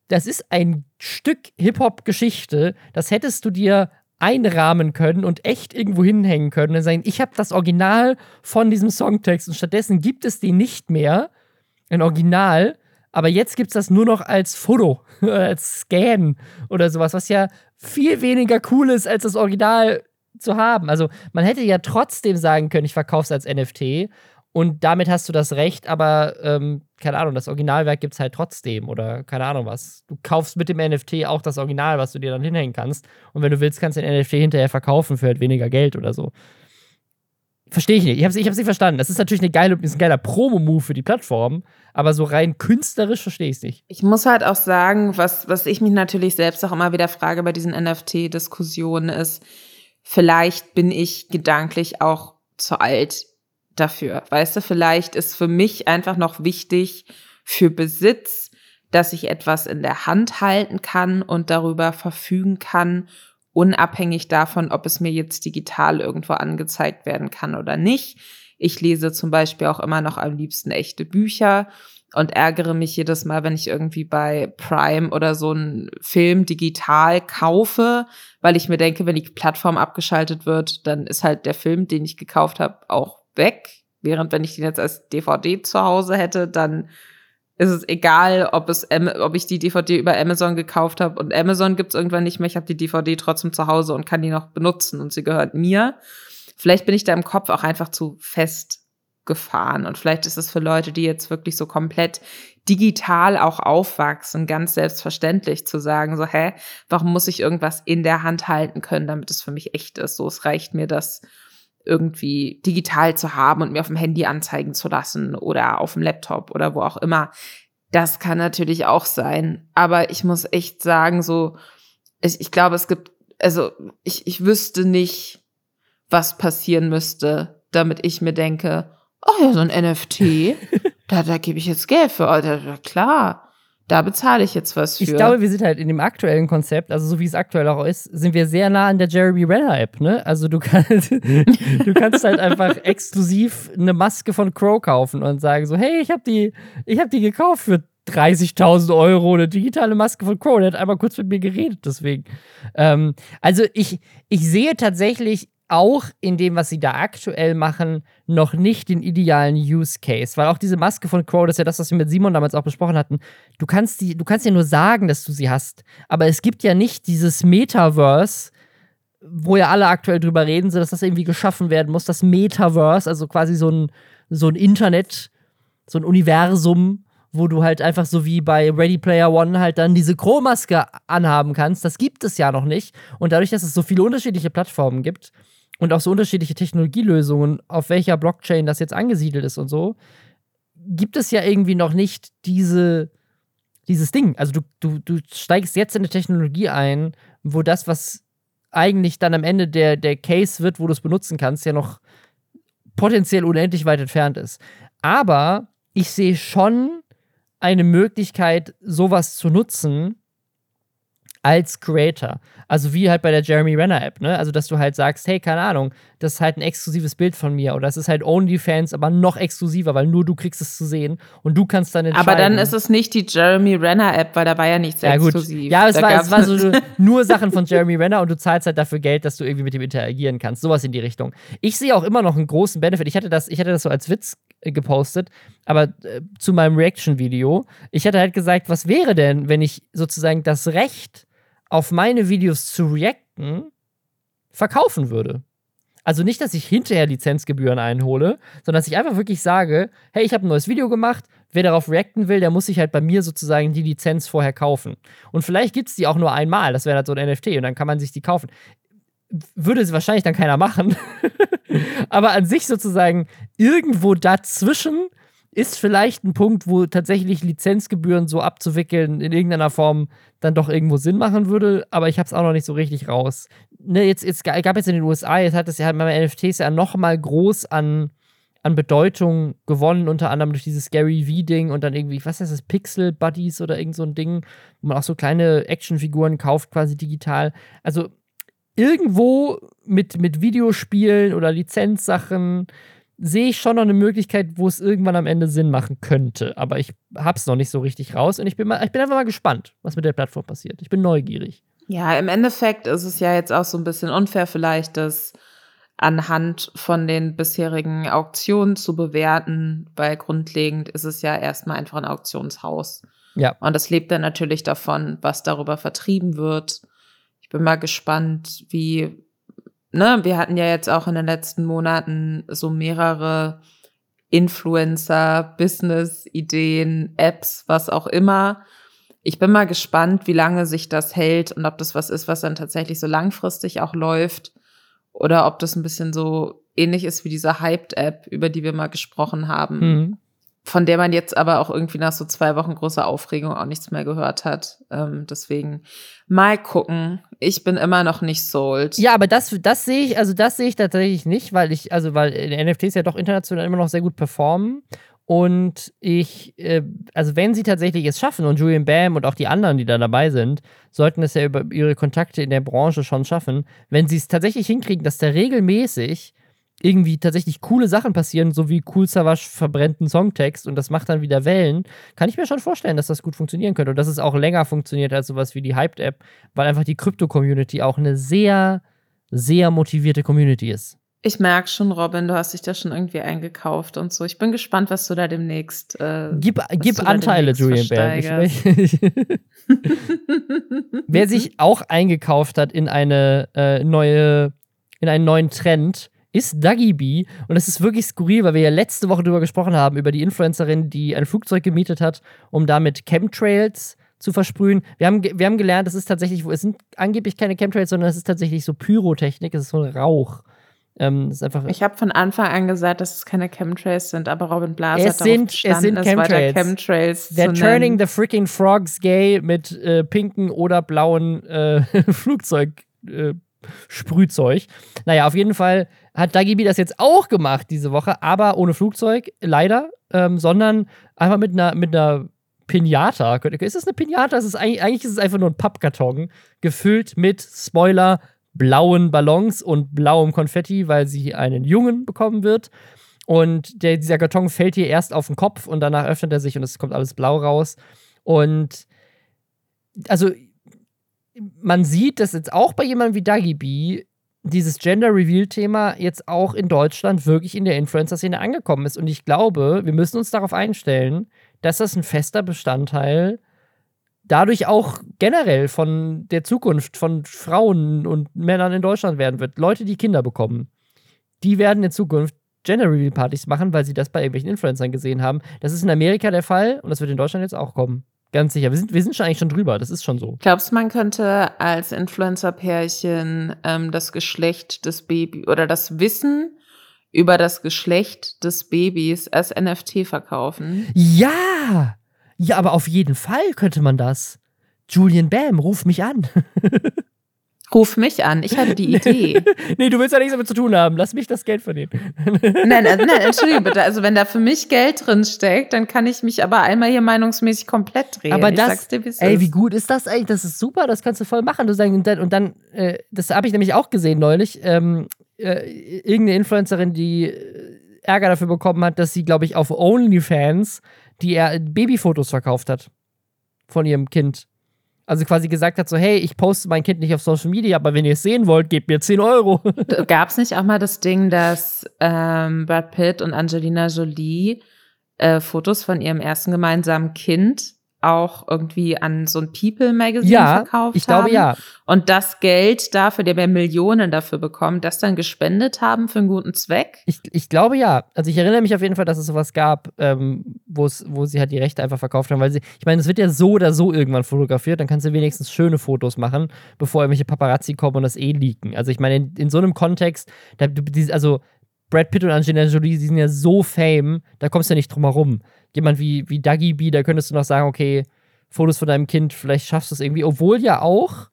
das ist ein Stück Hip-Hop-Geschichte, das hättest du dir einrahmen können und echt irgendwo hinhängen können und sagen, ich habe das Original von diesem Songtext und stattdessen gibt es die nicht mehr ein Original, aber jetzt gibt es das nur noch als Foto, als Scan oder sowas, was ja viel weniger cool ist, als das Original zu haben. Also man hätte ja trotzdem sagen können, ich verkaufe es als NFT und damit hast du das Recht, aber ähm, keine Ahnung, das Originalwerk gibt es halt trotzdem oder keine Ahnung was. Du kaufst mit dem NFT auch das Original, was du dir dann hinhängen kannst und wenn du willst, kannst du den NFT hinterher verkaufen für halt weniger Geld oder so. Verstehe ich nicht. Ich habe es ich nicht verstanden. Das ist natürlich eine geile, ist ein geiler Promo-Move für die Plattform, aber so rein künstlerisch verstehe ich es nicht. Ich muss halt auch sagen, was, was ich mich natürlich selbst auch immer wieder frage bei diesen NFT-Diskussionen ist, vielleicht bin ich gedanklich auch zu alt dafür. Weißt du, vielleicht ist für mich einfach noch wichtig für Besitz, dass ich etwas in der Hand halten kann und darüber verfügen kann unabhängig davon, ob es mir jetzt digital irgendwo angezeigt werden kann oder nicht. Ich lese zum Beispiel auch immer noch am liebsten echte Bücher und ärgere mich jedes Mal, wenn ich irgendwie bei Prime oder so einen Film digital kaufe, weil ich mir denke, wenn die Plattform abgeschaltet wird, dann ist halt der Film, den ich gekauft habe, auch weg. Während wenn ich den jetzt als DVD zu Hause hätte, dann ist es egal, ob, es, ob ich die DVD über Amazon gekauft habe und Amazon gibt's irgendwann nicht mehr. Ich habe die DVD trotzdem zu Hause und kann die noch benutzen und sie gehört mir. Vielleicht bin ich da im Kopf auch einfach zu fest gefahren. Und vielleicht ist es für Leute, die jetzt wirklich so komplett digital auch aufwachsen, ganz selbstverständlich zu sagen, so, hä, warum muss ich irgendwas in der Hand halten können, damit es für mich echt ist? So, es reicht mir, das irgendwie digital zu haben und mir auf dem Handy anzeigen zu lassen oder auf dem Laptop oder wo auch immer. Das kann natürlich auch sein. Aber ich muss echt sagen, so, ich, ich glaube, es gibt, also ich, ich wüsste nicht, was passieren müsste, damit ich mir denke, oh ja, so ein NFT, da, da gebe ich jetzt Geld für. Oh, da, klar, da bezahle ich jetzt was für. Ich glaube, wir sind halt in dem aktuellen Konzept, also so wie es aktuell auch ist, sind wir sehr nah an der Jeremy Renner App, ne? Also du kannst, du kannst halt einfach exklusiv eine Maske von Crow kaufen und sagen so, hey, ich habe die, ich habe die gekauft für 30.000 Euro, eine digitale Maske von Crow. Der hat einmal kurz mit mir geredet, deswegen. Ähm, also ich, ich sehe tatsächlich auch in dem, was sie da aktuell machen, noch nicht den idealen Use Case. Weil auch diese Maske von Crow, das ist ja das, was wir mit Simon damals auch besprochen hatten, du kannst, die, du kannst ja nur sagen, dass du sie hast. Aber es gibt ja nicht dieses Metaverse, wo ja alle aktuell drüber reden, so dass das irgendwie geschaffen werden muss. Das Metaverse, also quasi so ein, so ein Internet, so ein Universum, wo du halt einfach so wie bei Ready Player One halt dann diese Crow-Maske anhaben kannst. Das gibt es ja noch nicht. Und dadurch, dass es so viele unterschiedliche Plattformen gibt, und auch so unterschiedliche Technologielösungen, auf welcher Blockchain das jetzt angesiedelt ist und so, gibt es ja irgendwie noch nicht diese, dieses Ding. Also du, du, du steigst jetzt in eine Technologie ein, wo das, was eigentlich dann am Ende der, der Case wird, wo du es benutzen kannst, ja noch potenziell unendlich weit entfernt ist. Aber ich sehe schon eine Möglichkeit, sowas zu nutzen, als Creator. Also wie halt bei der Jeremy Renner App, ne? Also dass du halt sagst, hey, keine Ahnung, das ist halt ein exklusives Bild von mir oder es ist halt OnlyFans, aber noch exklusiver, weil nur du kriegst es zu sehen und du kannst dann entscheiden. Aber dann ist es nicht die Jeremy Renner App, weil da war ja nichts ja, exklusiv. Gut. Ja, es war, es war so nur Sachen von Jeremy Renner und du zahlst halt dafür Geld, dass du irgendwie mit ihm interagieren kannst. Sowas in die Richtung. Ich sehe auch immer noch einen großen Benefit. Ich hatte das, ich hatte das so als Witz gepostet, aber äh, zu meinem Reaction-Video. Ich hatte halt gesagt, was wäre denn, wenn ich sozusagen das Recht auf meine Videos zu reacten verkaufen würde. Also nicht, dass ich hinterher Lizenzgebühren einhole, sondern dass ich einfach wirklich sage, hey, ich habe ein neues Video gemacht, wer darauf reacten will, der muss sich halt bei mir sozusagen die Lizenz vorher kaufen. Und vielleicht gibt es die auch nur einmal, das wäre halt so ein NFT und dann kann man sich die kaufen. Würde es wahrscheinlich dann keiner machen. Aber an sich sozusagen irgendwo dazwischen ist vielleicht ein Punkt, wo tatsächlich Lizenzgebühren so abzuwickeln in irgendeiner Form dann doch irgendwo Sinn machen würde, aber ich habe es auch noch nicht so richtig raus. Ne, jetzt, jetzt gab jetzt in den USA, jetzt hat es ja bei NFTs ja noch mal groß an, an Bedeutung gewonnen, unter anderem durch dieses Gary V-Ding und dann irgendwie, was heißt das, Pixel Buddies oder irgend so ein Ding, wo man auch so kleine Actionfiguren kauft, quasi digital. Also irgendwo mit, mit Videospielen oder Lizenzsachen sehe ich schon noch eine Möglichkeit, wo es irgendwann am Ende Sinn machen könnte. Aber ich habe es noch nicht so richtig raus und ich bin, mal, ich bin einfach mal gespannt, was mit der Plattform passiert. Ich bin neugierig. Ja, im Endeffekt ist es ja jetzt auch so ein bisschen unfair vielleicht, das anhand von den bisherigen Auktionen zu bewerten, weil grundlegend ist es ja erstmal einfach ein Auktionshaus. Ja. Und das lebt dann natürlich davon, was darüber vertrieben wird. Ich bin mal gespannt, wie ne, wir hatten ja jetzt auch in den letzten Monaten so mehrere Influencer, Business-Ideen, Apps, was auch immer. Ich bin mal gespannt, wie lange sich das hält und ob das was ist, was dann tatsächlich so langfristig auch läuft oder ob das ein bisschen so ähnlich ist wie diese Hyped-App, über die wir mal gesprochen haben. Mhm von der man jetzt aber auch irgendwie nach so zwei Wochen großer Aufregung auch nichts mehr gehört hat. Ähm, deswegen mal gucken. Ich bin immer noch nicht sold. Ja, aber das, das sehe ich, also das sehe ich tatsächlich nicht, weil ich, also weil NFTs ja doch international immer noch sehr gut performen. Und ich, äh, also wenn sie tatsächlich es schaffen und Julian Bam und auch die anderen, die da dabei sind, sollten es ja über ihre Kontakte in der Branche schon schaffen, wenn sie es tatsächlich hinkriegen, dass da regelmäßig irgendwie tatsächlich coole Sachen passieren, so wie Cool Savage verbrennt einen Songtext und das macht dann wieder Wellen, kann ich mir schon vorstellen, dass das gut funktionieren könnte und dass es auch länger funktioniert als sowas wie die Hyped-App, weil einfach die Krypto-Community auch eine sehr, sehr motivierte Community ist. Ich merke schon, Robin, du hast dich da schon irgendwie eingekauft und so. Ich bin gespannt, was du da demnächst. Äh, gib gib Anteile, Julian Bam. Wer sich auch eingekauft hat in eine äh, neue, in einen neuen Trend, ist Duggy B. Und das ist wirklich skurril, weil wir ja letzte Woche darüber gesprochen haben, über die Influencerin, die ein Flugzeug gemietet hat, um damit Chemtrails zu versprühen. Wir haben, wir haben gelernt, das ist tatsächlich, es sind angeblich keine Chemtrails, sondern es ist tatsächlich so Pyrotechnik, es ist so ein Rauch. Ähm, ist einfach ich habe von Anfang an gesagt, dass es keine Chemtrails sind, aber Robin Blaser es hat sind, bestanden, es sind Chemtrails. Chemtrails They're turning the freaking frogs gay mit äh, pinken oder blauen äh, Flugzeug. Äh, Sprühzeug. Naja, auf jeden Fall hat Dagibi das jetzt auch gemacht diese Woche, aber ohne Flugzeug, leider, ähm, sondern einfach mit einer, mit einer Pinata. Ist das eine Pinata? Ist eigentlich, eigentlich ist es einfach nur ein Pappkarton, gefüllt mit Spoiler, blauen Ballons und blauem Konfetti, weil sie einen Jungen bekommen wird. Und der, dieser Karton fällt ihr erst auf den Kopf und danach öffnet er sich und es kommt alles blau raus. Und also man sieht, dass jetzt auch bei jemandem wie Dagi B dieses Gender Reveal Thema jetzt auch in Deutschland wirklich in der Influencer-Szene angekommen ist. Und ich glaube, wir müssen uns darauf einstellen, dass das ein fester Bestandteil dadurch auch generell von der Zukunft von Frauen und Männern in Deutschland werden wird. Leute, die Kinder bekommen, die werden in Zukunft Gender Reveal Partys machen, weil sie das bei irgendwelchen Influencern gesehen haben. Das ist in Amerika der Fall und das wird in Deutschland jetzt auch kommen. Ganz sicher. Wir sind, wir sind schon eigentlich schon drüber. Das ist schon so. Glaubst du, man könnte als Influencer-Pärchen ähm, das Geschlecht des Babys oder das Wissen über das Geschlecht des Babys als NFT verkaufen? Ja! Ja, aber auf jeden Fall könnte man das. Julian Bam, ruf mich an. Ruf mich an, ich hatte die Idee. nee, du willst ja nichts damit zu tun haben. Lass mich das Geld verdienen. nein, also, nein, entschuldige bitte. Also, wenn da für mich Geld drin steckt, dann kann ich mich aber einmal hier meinungsmäßig komplett drehen. Aber das, dir, ey, ist. wie gut ist das eigentlich? Das ist super, das kannst du voll machen. Du sagst, und dann, und dann äh, das habe ich nämlich auch gesehen neulich, ähm, äh, irgendeine Influencerin, die äh, Ärger dafür bekommen hat, dass sie, glaube ich, auf OnlyFans die er Babyfotos verkauft hat von ihrem Kind. Also quasi gesagt hat so, hey, ich poste mein Kind nicht auf Social Media, aber wenn ihr es sehen wollt, gebt mir 10 Euro. Gab es nicht auch mal das Ding, dass ähm, Brad Pitt und Angelina Jolie äh, Fotos von ihrem ersten gemeinsamen Kind auch irgendwie an so ein People Magazine ja, verkauft ich glaube haben. ja. Und das Geld dafür, der wir Millionen dafür bekommen, das dann gespendet haben für einen guten Zweck? Ich, ich glaube ja. Also ich erinnere mich auf jeden Fall, dass es sowas gab, ähm, wo sie halt die Rechte einfach verkauft haben, weil sie, ich meine, es wird ja so oder so irgendwann fotografiert, dann kannst du wenigstens schöne Fotos machen, bevor irgendwelche Paparazzi kommen und das eh leaken. Also ich meine, in, in so einem Kontext, da, also Brad Pitt und Angelina Jolie, die sind ja so fame, da kommst du ja nicht drum herum jemand wie, wie Dagi B, da könntest du noch sagen, okay, Fotos von deinem Kind, vielleicht schaffst du es irgendwie. Obwohl ja auch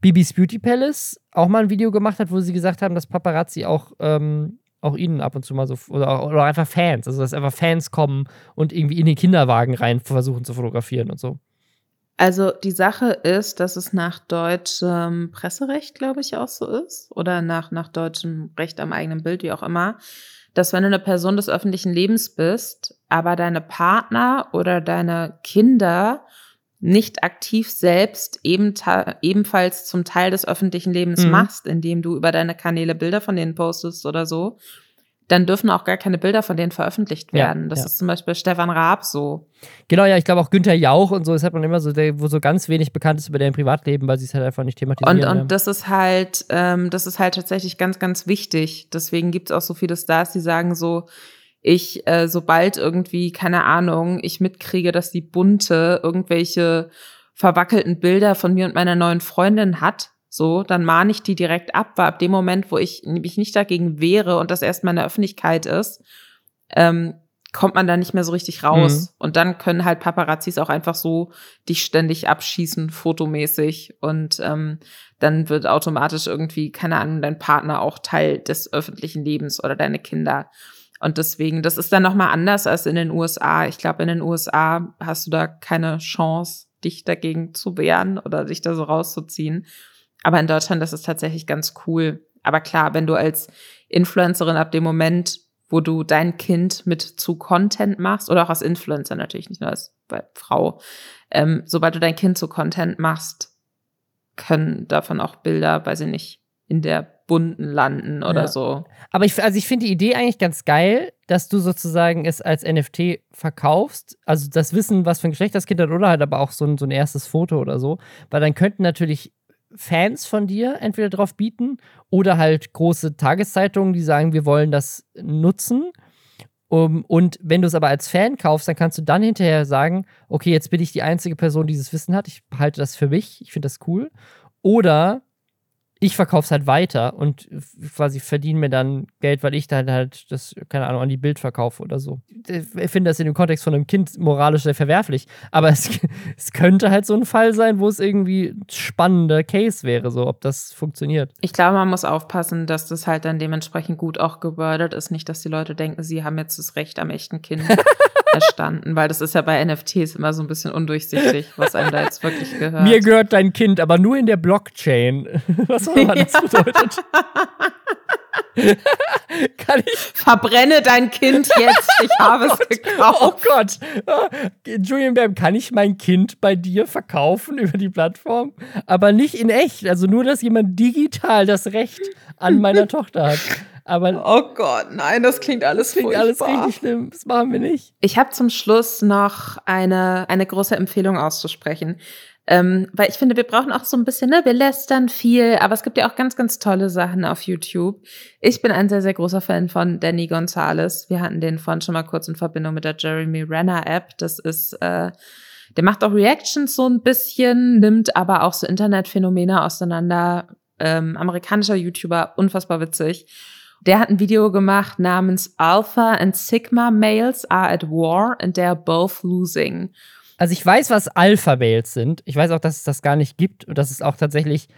Bibis Beauty Palace auch mal ein Video gemacht hat, wo sie gesagt haben, dass Paparazzi auch, ähm, auch ihnen ab und zu mal so, oder, oder einfach Fans, also dass einfach Fans kommen und irgendwie in den Kinderwagen rein versuchen zu fotografieren und so. Also die Sache ist, dass es nach deutschem Presserecht, glaube ich, auch so ist, oder nach, nach deutschem Recht am eigenen Bild, wie auch immer, dass wenn du eine Person des öffentlichen Lebens bist, aber deine Partner oder deine Kinder nicht aktiv selbst eben ebenfalls zum Teil des öffentlichen Lebens mhm. machst, indem du über deine Kanäle Bilder von denen postest oder so, dann dürfen auch gar keine Bilder von denen veröffentlicht werden. Ja, das ja. ist zum Beispiel Stefan Raab so. Genau, ja, ich glaube auch Günther Jauch und so, das hat man immer so, der, wo so ganz wenig bekannt ist über deren Privatleben, weil sie es halt einfach nicht thematisieren. Und, und das ist halt, ähm, das ist halt tatsächlich ganz, ganz wichtig. Deswegen gibt es auch so viele Stars, die sagen so, ich, äh, sobald irgendwie, keine Ahnung, ich mitkriege, dass die Bunte irgendwelche verwackelten Bilder von mir und meiner neuen Freundin hat, so, dann mahne ich die direkt ab, weil ab dem Moment, wo ich mich nicht dagegen wehre und das erstmal in der Öffentlichkeit ist, ähm, kommt man da nicht mehr so richtig raus. Mhm. Und dann können halt Paparazzis auch einfach so dich ständig abschießen, fotomäßig. Und ähm, dann wird automatisch irgendwie, keine Ahnung, dein Partner auch Teil des öffentlichen Lebens oder deine Kinder. Und deswegen, das ist dann nochmal anders als in den USA. Ich glaube, in den USA hast du da keine Chance, dich dagegen zu wehren oder dich da so rauszuziehen. Aber in Deutschland, das ist tatsächlich ganz cool. Aber klar, wenn du als Influencerin ab dem Moment, wo du dein Kind mit zu Content machst, oder auch als Influencer natürlich, nicht nur als Frau, ähm, sobald du dein Kind zu Content machst, können davon auch Bilder, weiß ich nicht, in der bunten landen oder ja. so. Aber ich, also ich finde die Idee eigentlich ganz geil, dass du sozusagen es als NFT verkaufst. Also das Wissen, was für ein Geschlecht das Kind hat, oder halt aber auch so ein, so ein erstes Foto oder so. Weil dann könnten natürlich Fans von dir entweder drauf bieten oder halt große Tageszeitungen, die sagen, wir wollen das nutzen. Um, und wenn du es aber als Fan kaufst, dann kannst du dann hinterher sagen, okay, jetzt bin ich die einzige Person, die dieses Wissen hat. Ich behalte das für mich. Ich finde das cool. Oder ich verkaufe es halt weiter und quasi verdiene mir dann Geld, weil ich dann halt das, keine Ahnung, an die Bild verkaufe oder so. Ich finde das in dem Kontext von einem Kind moralisch sehr verwerflich. Aber es, es könnte halt so ein Fall sein, wo es irgendwie ein spannender Case wäre, so ob das funktioniert. Ich glaube, man muss aufpassen, dass das halt dann dementsprechend gut auch gewordet ist. Nicht, dass die Leute denken, sie haben jetzt das Recht am echten Kind. erstanden, weil das ist ja bei NFTs immer so ein bisschen undurchsichtig, was einem da jetzt wirklich gehört. Mir gehört dein Kind, aber nur in der Blockchain. Was auch immer das bedeutet. Kann ich. Verbrenne dein Kind jetzt. Ich habe oh es gekauft. Oh Gott. Julian Bam, kann ich mein Kind bei dir verkaufen über die Plattform? Aber nicht in echt. Also nur, dass jemand digital das Recht an meiner Tochter hat. Aber oh Gott, nein, das klingt alles das klingt furchtbar. alles richtig schlimm. Das machen wir nicht. Ich habe zum Schluss noch eine, eine große Empfehlung auszusprechen. Ähm, weil ich finde, wir brauchen auch so ein bisschen, ne, wir lästern viel, aber es gibt ja auch ganz, ganz tolle Sachen auf YouTube. Ich bin ein sehr, sehr großer Fan von Danny Gonzalez. Wir hatten den vorhin schon mal kurz in Verbindung mit der Jeremy Renner App. Das ist, äh, der macht auch Reactions so ein bisschen, nimmt aber auch so Internetphänomene auseinander. Ähm, amerikanischer YouTuber, unfassbar witzig. Der hat ein Video gemacht namens Alpha and Sigma Males are at war and they're both losing. Also ich weiß, was Alpha-Males sind. Ich weiß auch, dass es das gar nicht gibt und das ist auch tatsächlich,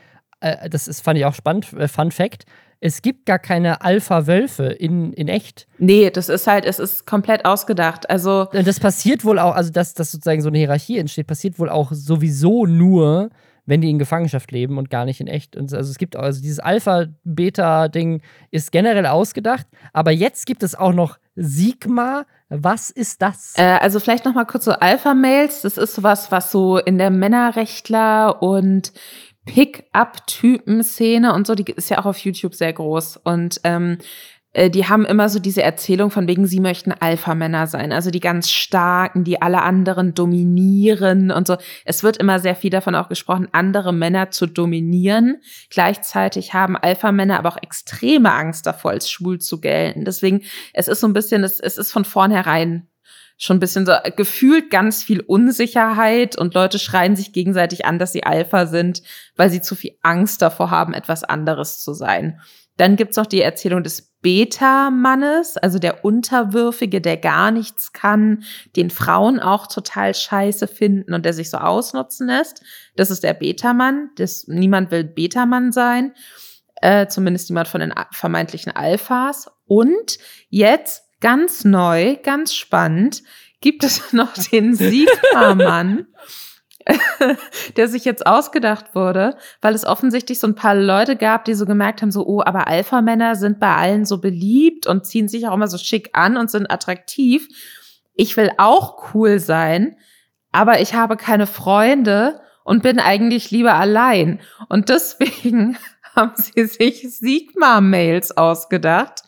äh, das ist, fand ich auch spannend, äh, Fun Fact. Es gibt gar keine Alpha-Wölfe in, in echt. Nee, das ist halt, es ist komplett ausgedacht. Also. Das passiert wohl auch, also dass, dass sozusagen so eine Hierarchie entsteht, passiert wohl auch sowieso nur, wenn die in Gefangenschaft leben und gar nicht in echt. Und also es gibt also dieses Alpha-Beta-Ding ist generell ausgedacht, aber jetzt gibt es auch noch Sigma. Was ist das? Äh, also vielleicht noch mal kurz so Alpha-Mails. Das ist sowas, was so in der Männerrechtler und Pick-up-Typen-Szene und so, die ist ja auch auf YouTube sehr groß. Und ähm, äh, die haben immer so diese Erzählung von wegen, sie möchten Alpha-Männer sein, also die ganz starken, die alle anderen dominieren und so. Es wird immer sehr viel davon auch gesprochen, andere Männer zu dominieren. Gleichzeitig haben Alpha-Männer aber auch extreme Angst davor, als schwul zu gelten. Deswegen, es ist so ein bisschen, es, es ist von vornherein schon ein bisschen so gefühlt ganz viel Unsicherheit und Leute schreien sich gegenseitig an, dass sie Alpha sind, weil sie zu viel Angst davor haben, etwas anderes zu sein. Dann gibt's noch die Erzählung des Beta-Mannes, also der Unterwürfige, der gar nichts kann, den Frauen auch total scheiße finden und der sich so ausnutzen lässt. Das ist der Beta-Mann. niemand will Beta-Mann sein. Äh, zumindest niemand von den vermeintlichen Alphas. Und jetzt ganz neu, ganz spannend, gibt es noch den Sigma-Mann. der sich jetzt ausgedacht wurde, weil es offensichtlich so ein paar Leute gab, die so gemerkt haben, so, oh, aber Alpha-Männer sind bei allen so beliebt und ziehen sich auch immer so schick an und sind attraktiv. Ich will auch cool sein, aber ich habe keine Freunde und bin eigentlich lieber allein. Und deswegen haben sie sich Sigma-Mails ausgedacht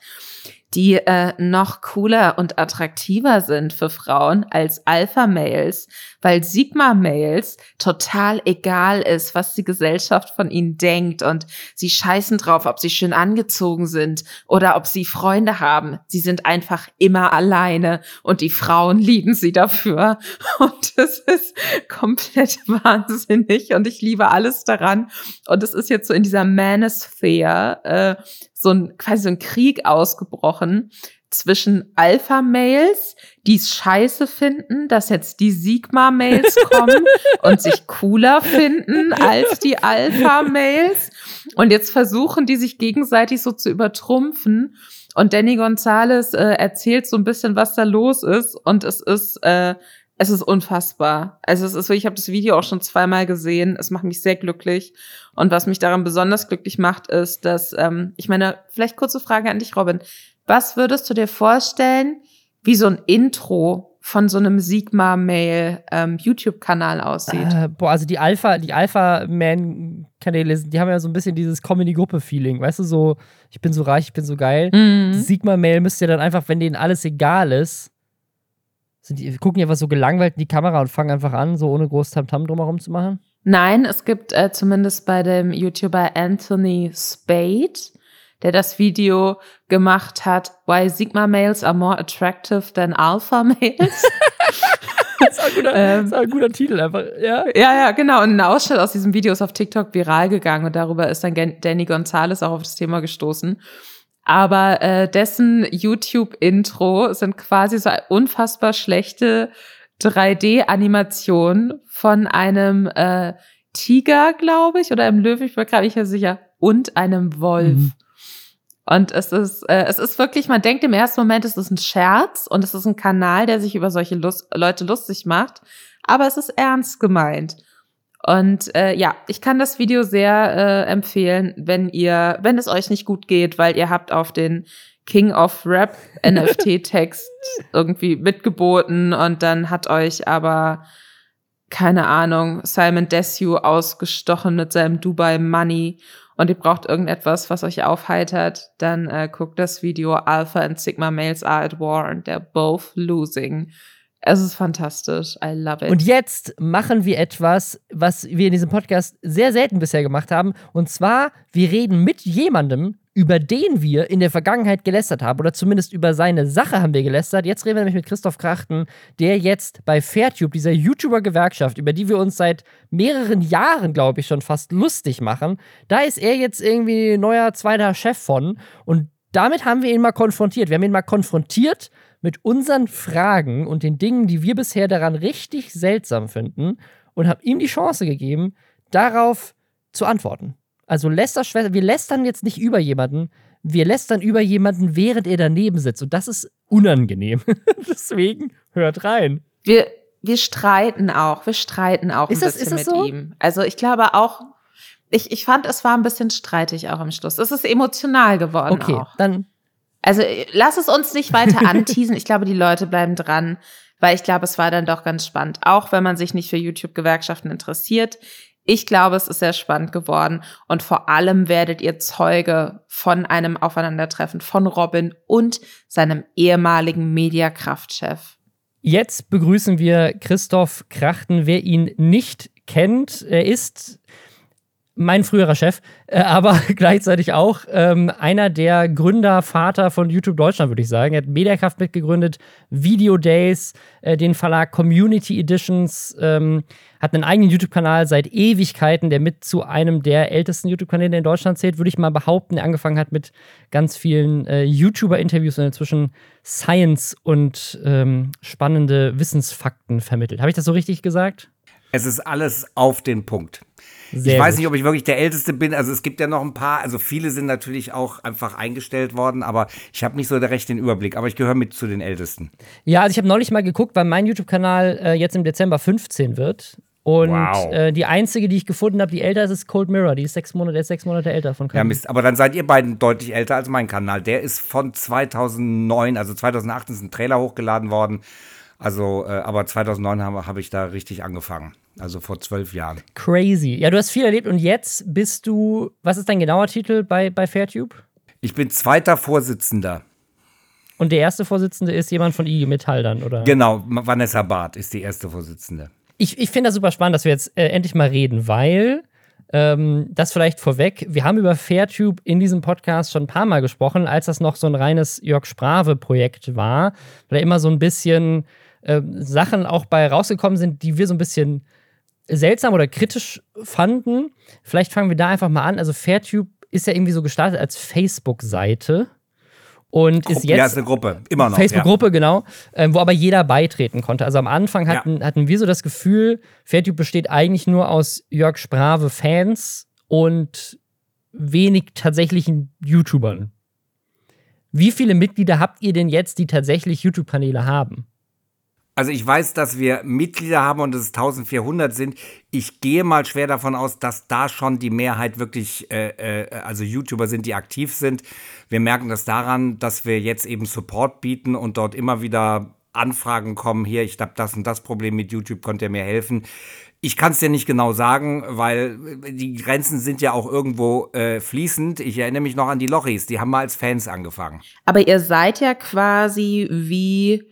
die äh, noch cooler und attraktiver sind für Frauen als Alpha-Males, weil Sigma-Males total egal ist, was die Gesellschaft von ihnen denkt und sie scheißen drauf, ob sie schön angezogen sind oder ob sie Freunde haben. Sie sind einfach immer alleine und die Frauen lieben sie dafür und das ist komplett wahnsinnig und ich liebe alles daran und es ist jetzt so in dieser Manosphere äh, so ein quasi so ein Krieg ausgebrochen zwischen Alpha-Males, die es scheiße finden, dass jetzt die Sigma-Males kommen und sich cooler finden als die Alpha-Males. Und jetzt versuchen die sich gegenseitig so zu übertrumpfen. Und Danny Gonzalez äh, erzählt so ein bisschen, was da los ist. Und es ist äh, es ist unfassbar. Also es ist so, ich habe das Video auch schon zweimal gesehen. Es macht mich sehr glücklich. Und was mich daran besonders glücklich macht, ist, dass, ähm, ich meine, vielleicht kurze Frage an dich, Robin. Was würdest du dir vorstellen, wie so ein Intro von so einem Sigma-Mail ähm, YouTube-Kanal aussieht? Äh, boah, also die Alpha, die Alpha-Man-Kanäle, die haben ja so ein bisschen dieses Comedy-Gruppe-Feeling, weißt du, so, ich bin so reich, ich bin so geil. Mhm. Sigma-Mail müsste ja dann einfach, wenn denen alles egal ist, sind die, gucken ja was so gelangweilt in die Kamera und fangen einfach an, so ohne groß Tamtam drumherum zu machen? Nein, es gibt äh, zumindest bei dem YouTuber Anthony Spade, der das Video gemacht hat, Why Sigma Males are more attractive than Alpha Males. das, ist ein guter, ähm, ist ein guter Titel einfach, ja. Ja, ja, genau. Und ein Ausschnitt aus diesem Video ist auf TikTok viral gegangen und darüber ist dann Danny Gonzalez auch auf das Thema gestoßen. Aber äh, dessen YouTube-Intro sind quasi so unfassbar schlechte 3D-Animation von einem äh, Tiger, glaube ich, oder einem Löwen, ich bin gerade nicht sicher, und einem Wolf. Mhm. Und es ist, äh, es ist wirklich, man denkt im ersten Moment, es ist ein Scherz und es ist ein Kanal, der sich über solche Lust Leute lustig macht, aber es ist ernst gemeint. Und äh, ja, ich kann das Video sehr äh, empfehlen, wenn ihr, wenn es euch nicht gut geht, weil ihr habt auf den King of Rap NFT-Text irgendwie mitgeboten und dann hat euch aber, keine Ahnung, Simon Desue ausgestochen mit seinem Dubai Money und ihr braucht irgendetwas, was euch aufheitert, dann äh, guckt das Video Alpha and Sigma Males are at war and they're both losing. Es ist fantastisch. I love it. Und jetzt machen wir etwas, was wir in diesem Podcast sehr selten bisher gemacht haben. Und zwar, wir reden mit jemandem, über den wir in der Vergangenheit gelästert haben. Oder zumindest über seine Sache haben wir gelästert. Jetzt reden wir nämlich mit Christoph Krachten, der jetzt bei Fairtube, dieser YouTuber-Gewerkschaft, über die wir uns seit mehreren Jahren, glaube ich, schon fast lustig machen, da ist er jetzt irgendwie neuer zweiter Chef von. Und damit haben wir ihn mal konfrontiert. Wir haben ihn mal konfrontiert mit unseren Fragen und den Dingen, die wir bisher daran richtig seltsam finden und haben ihm die Chance gegeben, darauf zu antworten. Also Lästerschwester, wir lästern jetzt nicht über jemanden, wir lästern über jemanden, während er daneben sitzt. Und das ist unangenehm. Deswegen hört rein. Wir, wir streiten auch, wir streiten auch ist ein das, bisschen mit so? ihm. Also ich glaube auch, ich, ich fand, es war ein bisschen streitig auch am Schluss. Es ist emotional geworden. Okay, auch. dann also lass es uns nicht weiter anteasen. Ich glaube, die Leute bleiben dran, weil ich glaube, es war dann doch ganz spannend. Auch wenn man sich nicht für YouTube-Gewerkschaften interessiert. Ich glaube, es ist sehr spannend geworden und vor allem werdet ihr Zeuge von einem Aufeinandertreffen von Robin und seinem ehemaligen Mediakraftchef. Jetzt begrüßen wir Christoph Krachten. Wer ihn nicht kennt, er ist mein früherer Chef, äh, aber gleichzeitig auch ähm, einer der Gründer, Vater von YouTube Deutschland, würde ich sagen. Er hat Mediakraft mitgegründet, Video Days, äh, den Verlag Community Editions, ähm, hat einen eigenen YouTube-Kanal seit Ewigkeiten, der mit zu einem der ältesten YouTube-Kanäle in Deutschland zählt, würde ich mal behaupten. Der angefangen hat mit ganz vielen äh, YouTuber-Interviews und inzwischen Science und ähm, spannende Wissensfakten vermittelt. Habe ich das so richtig gesagt? Es ist alles auf den Punkt. Sehr ich weiß gut. nicht, ob ich wirklich der Älteste bin. Also es gibt ja noch ein paar, also viele sind natürlich auch einfach eingestellt worden, aber ich habe nicht so recht den Überblick. Aber ich gehöre mit zu den Ältesten. Ja, also ich habe neulich mal geguckt, weil mein YouTube-Kanal äh, jetzt im Dezember 15 wird. Und wow. äh, die einzige, die ich gefunden habe, die älter ist, ist Cold Mirror. Die ist sechs Monate, ist sechs Monate älter von Kanal. Ja, Mist. Aber dann seid ihr beiden deutlich älter als mein Kanal. Der ist von 2009, also 2008 ist ein Trailer hochgeladen worden. Also, äh, aber 2009 habe hab ich da richtig angefangen. Also vor zwölf Jahren. Crazy. Ja, du hast viel erlebt und jetzt bist du, was ist dein genauer Titel bei, bei Fairtube? Ich bin zweiter Vorsitzender. Und der erste Vorsitzende ist jemand von IG Metall dann, oder? Genau, Vanessa Barth ist die erste Vorsitzende. Ich, ich finde das super spannend, dass wir jetzt äh, endlich mal reden, weil ähm, das vielleicht vorweg, wir haben über Fairtube in diesem Podcast schon ein paar Mal gesprochen, als das noch so ein reines Jörg Sprave-Projekt war, weil da immer so ein bisschen äh, Sachen auch bei rausgekommen sind, die wir so ein bisschen seltsam oder kritisch fanden. Vielleicht fangen wir da einfach mal an. Also Fairtube ist ja irgendwie so gestartet als Facebook-Seite. Und ist jetzt. Ja, ist eine Gruppe, immer noch. Facebook-Gruppe, ja. genau, ähm, wo aber jeder beitreten konnte. Also am Anfang hatten, ja. hatten wir so das Gefühl, Fairtube besteht eigentlich nur aus Jörg Sprave-Fans und wenig tatsächlichen YouTubern. Wie viele Mitglieder habt ihr denn jetzt, die tatsächlich YouTube-Kanäle haben? Also ich weiß, dass wir Mitglieder haben und es 1400 sind. Ich gehe mal schwer davon aus, dass da schon die Mehrheit wirklich, äh, äh, also YouTuber sind, die aktiv sind. Wir merken das daran, dass wir jetzt eben Support bieten und dort immer wieder Anfragen kommen. Hier, ich habe das und das Problem mit YouTube, könnt ihr mir helfen? Ich kann es dir nicht genau sagen, weil die Grenzen sind ja auch irgendwo äh, fließend. Ich erinnere mich noch an die Lochis, die haben mal als Fans angefangen. Aber ihr seid ja quasi wie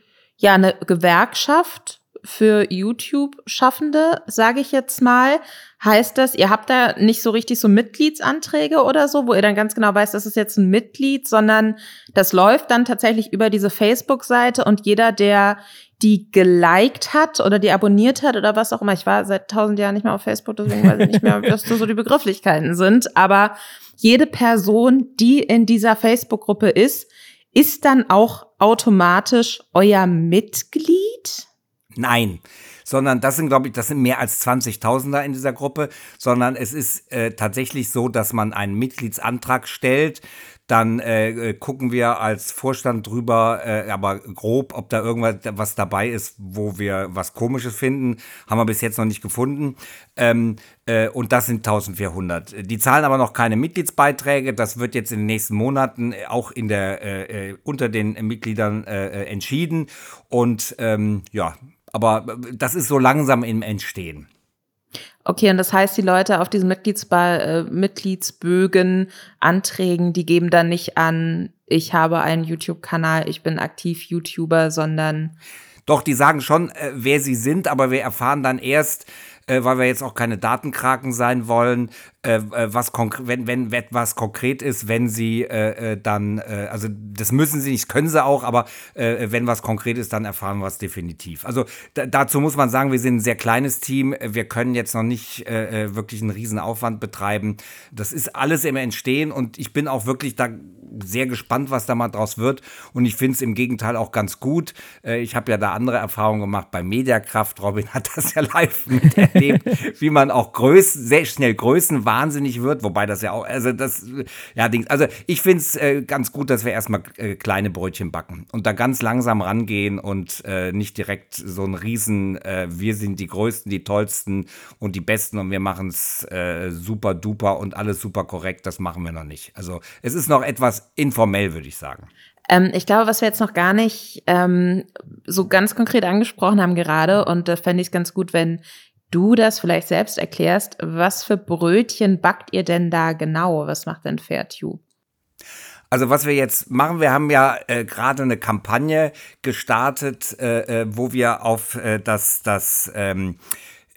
ja eine Gewerkschaft für YouTube-Schaffende, sage ich jetzt mal. Heißt das, ihr habt da nicht so richtig so Mitgliedsanträge oder so, wo ihr dann ganz genau weißt, das ist jetzt ein Mitglied, sondern das läuft dann tatsächlich über diese Facebook-Seite und jeder, der die geliked hat oder die abonniert hat oder was auch immer. Ich war seit tausend Jahren nicht mehr auf Facebook, deswegen weiß ich nicht mehr, was so die Begrifflichkeiten sind. Aber jede Person, die in dieser Facebook-Gruppe ist, ist dann auch automatisch euer Mitglied? Nein sondern das sind, glaube ich, das sind mehr als 20.000er in dieser Gruppe, sondern es ist äh, tatsächlich so, dass man einen Mitgliedsantrag stellt dann äh, äh, gucken wir als Vorstand drüber, äh, aber grob, ob da irgendwas was dabei ist, wo wir was Komisches finden. Haben wir bis jetzt noch nicht gefunden. Ähm, äh, und das sind 1400. Die zahlen aber noch keine Mitgliedsbeiträge. Das wird jetzt in den nächsten Monaten auch in der, äh, äh unter den Mitgliedern äh, entschieden. Und ähm, ja, aber das ist so langsam im Entstehen. Okay, und das heißt, die Leute auf diesen Mitgliedsba äh, Mitgliedsbögen, Anträgen, die geben dann nicht an, ich habe einen YouTube-Kanal, ich bin aktiv YouTuber, sondern. Doch, die sagen schon, äh, wer sie sind, aber wir erfahren dann erst, äh, weil wir jetzt auch keine Datenkraken sein wollen, äh, äh was wenn, wenn etwas konkret ist, wenn sie äh, äh, dann, äh, also das müssen sie nicht, können sie auch, aber wenn was konkret ist, dann erfahren wir es definitiv. Also dazu muss man sagen, wir sind ein sehr kleines Team, wir können jetzt noch nicht wirklich einen riesen Aufwand betreiben. Das ist alles im Entstehen und ich bin auch wirklich da sehr gespannt, was da mal draus wird. Und ich finde es im Gegenteil auch ganz gut. Äh, ich habe ja da andere Erfahrungen gemacht bei Mediakraft. Robin hat das ja live miterlebt, wie man auch Größen, sehr schnell Größen wahnsinnig wird. Wobei das ja auch, also das, ja, also ich finde es äh, ganz gut, dass wir erstmal äh, kleine Brötchen backen und da ganz langsam rangehen und nicht direkt so ein Riesen, wir sind die Größten, die Tollsten und die Besten und wir machen es super duper und alles super korrekt. Das machen wir noch nicht. Also es ist noch etwas informell, würde ich sagen. Ähm, ich glaube, was wir jetzt noch gar nicht ähm, so ganz konkret angesprochen haben gerade, und da fände ich es ganz gut, wenn du das vielleicht selbst erklärst, was für Brötchen backt ihr denn da genau? Was macht denn Fairtube? Also was wir jetzt machen, wir haben ja äh, gerade eine Kampagne gestartet, äh, äh, wo wir auf äh, das, das ähm,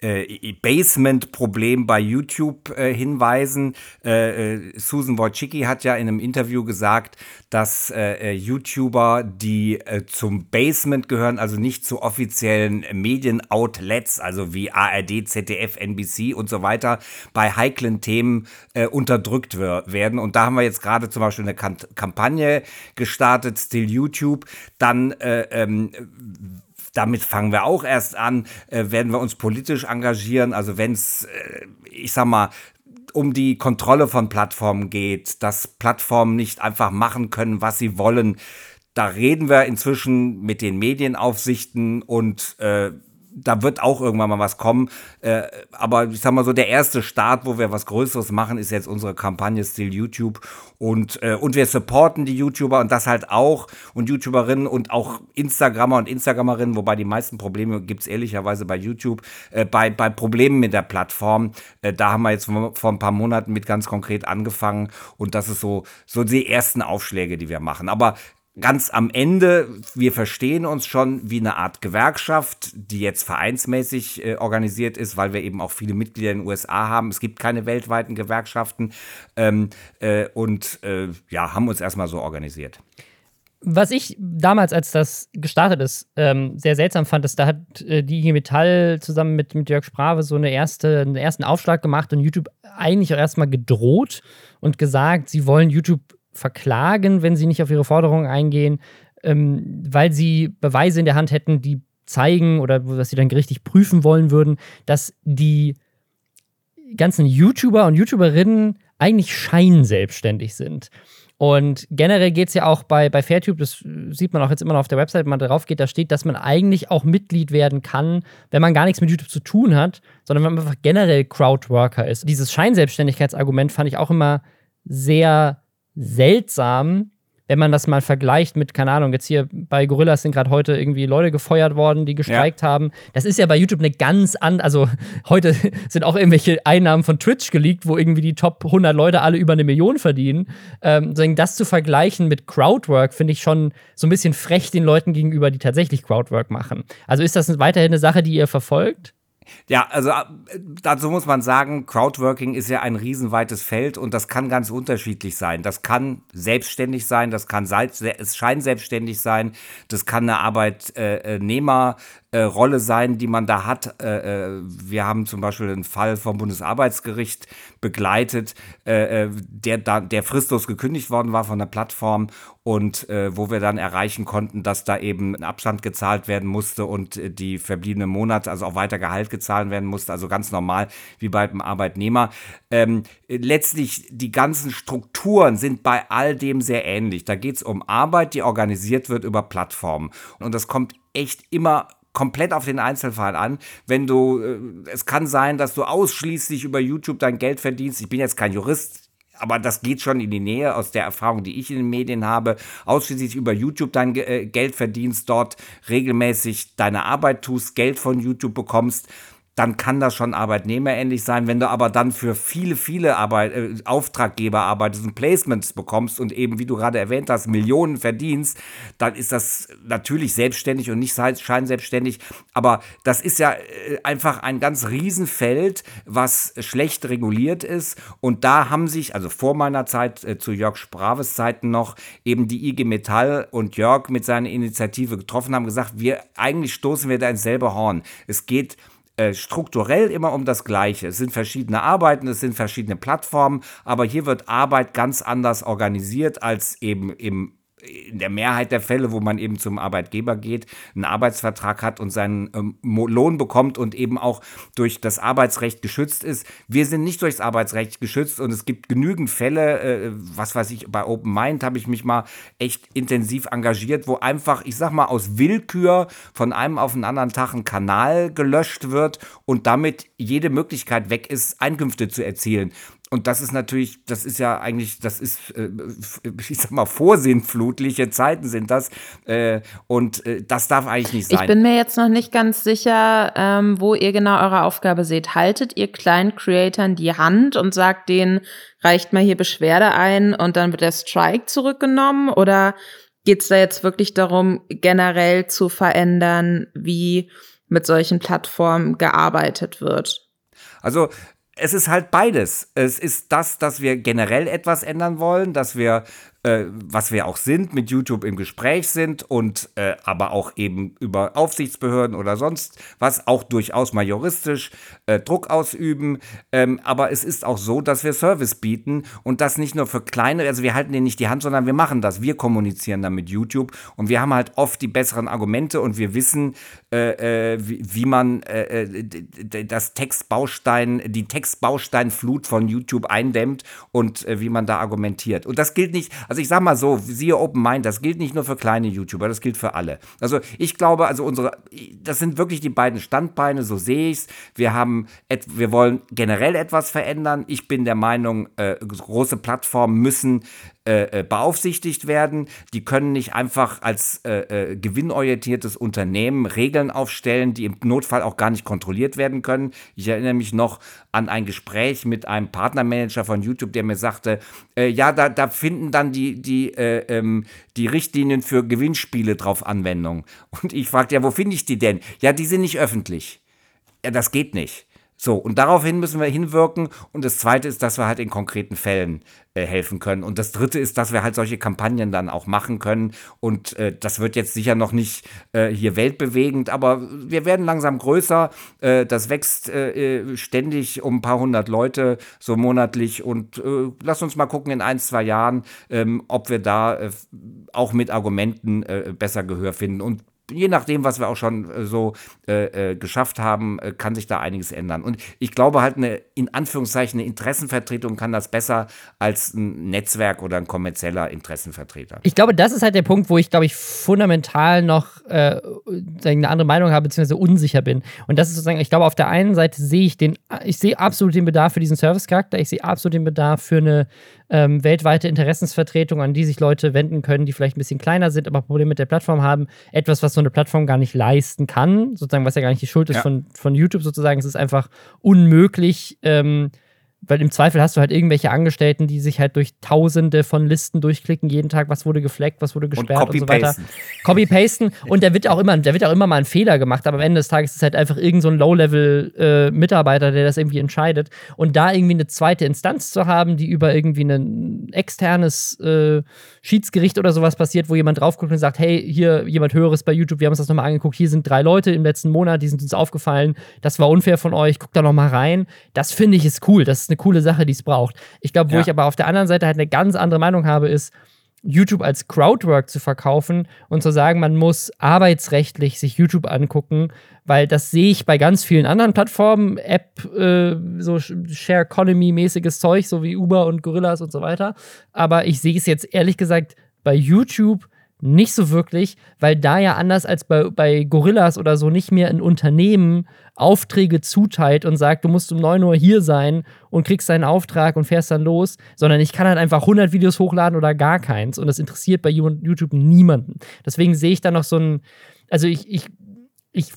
äh, Basement-Problem bei YouTube äh, hinweisen. Äh, äh, Susan Wojcicki hat ja in einem Interview gesagt, dass äh, äh, YouTuber, die zum Basement gehören, also nicht zu offiziellen Medienoutlets, also wie ARD, ZDF, NBC und so weiter, bei heiklen Themen unterdrückt werden. Und da haben wir jetzt gerade zum Beispiel eine Kampagne gestartet, Still YouTube. Dann ähm, damit fangen wir auch erst an, äh, werden wir uns politisch engagieren. Also wenn es, äh, ich sag mal, um die Kontrolle von Plattformen geht, dass Plattformen nicht einfach machen können, was sie wollen. Da reden wir inzwischen mit den Medienaufsichten und äh, da wird auch irgendwann mal was kommen. Äh, aber ich sag mal so, der erste Start, wo wir was Größeres machen, ist jetzt unsere Kampagne Still YouTube. Und, äh, und wir supporten die YouTuber und das halt auch und YouTuberinnen und auch Instagrammer und Instagrammerinnen, wobei die meisten Probleme gibt es ehrlicherweise bei YouTube, äh, bei, bei Problemen mit der Plattform. Äh, da haben wir jetzt vor, ein paar Monaten mit ganz konkret angefangen und das ist so, so die ersten Aufschläge, die wir machen. Aber ganz am Ende, wir verstehen uns schon wie eine Art Gewerkschaft, die jetzt vereinsmäßig äh, organisiert ist, weil wir eben auch viele Mitglieder in den USA haben. Es gibt keine weltweiten Gewerkschaften ähm, äh, und äh, ja, haben uns erstmal so organisiert. Was ich damals, als das gestartet ist, ähm, sehr seltsam fand, ist, da hat äh, die IG Metall zusammen mit, mit Jörg Sprave so eine erste, einen ersten Aufschlag gemacht und YouTube eigentlich auch erstmal gedroht und gesagt, sie wollen YouTube verklagen, wenn sie nicht auf ihre Forderungen eingehen, ähm, weil sie Beweise in der Hand hätten, die zeigen oder was sie dann gerichtlich prüfen wollen würden, dass die ganzen YouTuber und YouTuberinnen eigentlich scheinselbstständig sind. Und generell geht es ja auch bei, bei Fairtube, das sieht man auch jetzt immer noch auf der Website, wenn man darauf geht, da steht, dass man eigentlich auch Mitglied werden kann, wenn man gar nichts mit YouTube zu tun hat, sondern wenn man einfach generell Crowdworker ist. Dieses Scheinselbstständigkeitsargument fand ich auch immer sehr seltsam, wenn man das mal vergleicht mit, keine Ahnung, jetzt hier bei Gorillas sind gerade heute irgendwie Leute gefeuert worden, die gestreikt ja. haben. Das ist ja bei YouTube eine ganz andere, also heute sind auch irgendwelche Einnahmen von Twitch geleakt, wo irgendwie die Top 100 Leute alle über eine Million verdienen. Ähm, das zu vergleichen mit Crowdwork finde ich schon so ein bisschen frech den Leuten gegenüber, die tatsächlich Crowdwork machen. Also ist das weiterhin eine Sache, die ihr verfolgt? Ja, also äh, dazu muss man sagen, Crowdworking ist ja ein riesenweites Feld und das kann ganz unterschiedlich sein. Das kann selbstständig sein, das kann scheinselbstständig sein, das kann eine Arbeitnehmer äh, Rolle sein, die man da hat. Äh, äh, wir haben zum Beispiel einen Fall vom Bundesarbeitsgericht begleitet, äh, äh, der, da, der fristlos gekündigt worden war von der Plattform und wo wir dann erreichen konnten, dass da eben ein Abstand gezahlt werden musste und die verbliebenen Monate, also auch weiter Gehalt gezahlt werden musste, also ganz normal wie bei einem Arbeitnehmer. Ähm, letztlich die ganzen Strukturen sind bei all dem sehr ähnlich. Da geht es um Arbeit, die organisiert wird über Plattformen. Und das kommt echt immer komplett auf den Einzelfall an. Wenn du, äh, es kann sein, dass du ausschließlich über YouTube dein Geld verdienst. Ich bin jetzt kein Jurist, aber das geht schon in die Nähe aus der Erfahrung, die ich in den Medien habe. Ausschließlich über YouTube dein äh, Geld verdienst, dort regelmäßig deine Arbeit tust, Geld von YouTube bekommst dann kann das schon arbeitnehmerähnlich sein. Wenn du aber dann für viele, viele Arbeit, äh, Auftraggeber arbeitest und Placements bekommst und eben, wie du gerade erwähnt hast, Millionen verdienst, dann ist das natürlich selbstständig und nicht scheinselbstständig. Aber das ist ja äh, einfach ein ganz Riesenfeld, was schlecht reguliert ist. Und da haben sich, also vor meiner Zeit, äh, zu Jörg Spraves Zeiten noch, eben die IG Metall und Jörg mit seiner Initiative getroffen haben, gesagt, wir eigentlich stoßen wir da ins selbe Horn. Es geht äh, strukturell immer um das Gleiche. Es sind verschiedene Arbeiten, es sind verschiedene Plattformen, aber hier wird Arbeit ganz anders organisiert als eben im in der Mehrheit der Fälle, wo man eben zum Arbeitgeber geht, einen Arbeitsvertrag hat und seinen ähm, Lohn bekommt und eben auch durch das Arbeitsrecht geschützt ist. Wir sind nicht durchs Arbeitsrecht geschützt und es gibt genügend Fälle, äh, was weiß ich, bei Open Mind habe ich mich mal echt intensiv engagiert, wo einfach, ich sag mal, aus Willkür von einem auf den anderen Tag ein Kanal gelöscht wird und damit jede Möglichkeit weg ist, Einkünfte zu erzielen. Und das ist natürlich, das ist ja eigentlich, das ist, äh, ich sag mal, vorsinnflutliche Zeiten sind das. Äh, und äh, das darf eigentlich nicht sein. Ich bin mir jetzt noch nicht ganz sicher, ähm, wo ihr genau eure Aufgabe seht. Haltet ihr kleinen Creatoren die Hand und sagt denen, reicht mal hier Beschwerde ein und dann wird der Strike zurückgenommen? Oder geht es da jetzt wirklich darum, generell zu verändern, wie mit solchen Plattformen gearbeitet wird? Also es ist halt beides. Es ist das, dass wir generell etwas ändern wollen, dass wir äh, was wir auch sind, mit YouTube im Gespräch sind und äh, aber auch eben über Aufsichtsbehörden oder sonst was, auch durchaus mal juristisch äh, Druck ausüben. Ähm, aber es ist auch so, dass wir Service bieten und das nicht nur für kleine, also wir halten denen nicht die Hand, sondern wir machen das. Wir kommunizieren dann mit YouTube und wir haben halt oft die besseren Argumente und wir wissen, äh, äh, wie, wie, man äh, das Textbaustein, die Textbausteinflut von YouTube eindämmt und wie man da argumentiert. Und das gilt nicht, also also ich sag mal so, siehe Open Mind, das gilt nicht nur für kleine YouTuber, das gilt für alle. Also ich glaube, also unsere, das sind wirklich die beiden Standbeine, so sehe ich es. Wir haben, wir wollen generell etwas verändern. Ich bin der Meinung, äh, große Plattformen müssen äh, äh, beaufsichtigt werden. Die können nicht einfach als äh, äh, gewinnorientiertes Unternehmen Regeln aufstellen, die im Notfall auch gar nicht kontrolliert werden können. Ich erinnere mich noch an ein Gespräch mit einem Partnermanager von YouTube, der mir sagte, äh, ja, da, da finden dann die, die, äh, ähm, die Richtlinien für Gewinnspiele drauf Anwendung. Und ich fragte, ja, wo finde ich die denn? Ja, die sind nicht öffentlich. Ja, das geht nicht. So, und daraufhin müssen wir hinwirken. Und das Zweite ist, dass wir halt in konkreten Fällen äh, helfen können. Und das Dritte ist, dass wir halt solche Kampagnen dann auch machen können. Und äh, das wird jetzt sicher noch nicht äh, hier weltbewegend, aber wir werden langsam größer. Äh, das wächst äh, äh, ständig um ein paar hundert Leute so monatlich. Und lass uns mal gucken in ein, zwei Jahren, ähm, ob wir da auch mit Argumenten besser Gehör finden. Und je nachdem, was wir auch schon äh, so äh, äh, geschafft haben, äh, kann sich da einiges ändern. Und ich glaube halt, eine, in Anführungszeichen, eine Interessenvertretung kann das besser als ein Netzwerk oder ein kommerzieller Interessenvertreter. Ich glaube, das ist halt der Punkt, wo ich, glaube ich, fundamental noch äh, eine andere Meinung habe, beziehungsweise unsicher bin. Und das ist sozusagen, ich glaube, auf der einen Seite sehe ich den, ich sehe absolut den Bedarf für diesen Service-Charakter, ich sehe absolut den Bedarf für eine ähm, weltweite Interessensvertretung, an die sich Leute wenden können, die vielleicht ein bisschen kleiner sind, aber Probleme mit der Plattform haben. Etwas, was so eine Plattform gar nicht leisten kann, sozusagen, was ja gar nicht die Schuld ist ja. von, von YouTube sozusagen. Es ist einfach unmöglich, ähm, weil im Zweifel hast du halt irgendwelche Angestellten, die sich halt durch tausende von Listen durchklicken, jeden Tag, was wurde gefleckt, was wurde gesperrt und, und so weiter. Copy-pasten. Und da wird auch immer, da wird auch immer mal ein Fehler gemacht, aber am Ende des Tages ist es halt einfach irgend so ein Low-Level-Mitarbeiter, äh, der das irgendwie entscheidet. Und da irgendwie eine zweite Instanz zu haben, die über irgendwie ein externes äh, Schiedsgericht oder sowas passiert, wo jemand drauf guckt und sagt, hey, hier jemand Höheres bei YouTube, wir haben uns das nochmal angeguckt, hier sind drei Leute im letzten Monat, die sind uns aufgefallen, das war unfair von euch, guckt da nochmal rein. Das finde ich ist cool, das ist eine coole Sache, die es braucht. Ich glaube, wo ja. ich aber auf der anderen Seite halt eine ganz andere Meinung habe, ist, YouTube als Crowdwork zu verkaufen und zu sagen, man muss arbeitsrechtlich sich YouTube angucken, weil das sehe ich bei ganz vielen anderen Plattformen, App, äh, so Share Economy-mäßiges Zeug, so wie Uber und Gorillas und so weiter. Aber ich sehe es jetzt ehrlich gesagt bei YouTube nicht so wirklich, weil da ja anders als bei, bei Gorillas oder so nicht mehr ein Unternehmen Aufträge zuteilt und sagt, du musst um 9 Uhr hier sein und kriegst deinen Auftrag und fährst dann los, sondern ich kann halt einfach 100 Videos hochladen oder gar keins und das interessiert bei YouTube niemanden. Deswegen sehe ich da noch so ein, also ich, ich, ich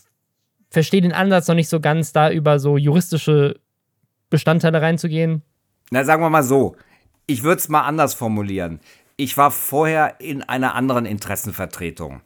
verstehe den Ansatz noch nicht so ganz, da über so juristische Bestandteile reinzugehen. Na, sagen wir mal so. Ich würde es mal anders formulieren. Ich war vorher in einer anderen Interessenvertretung.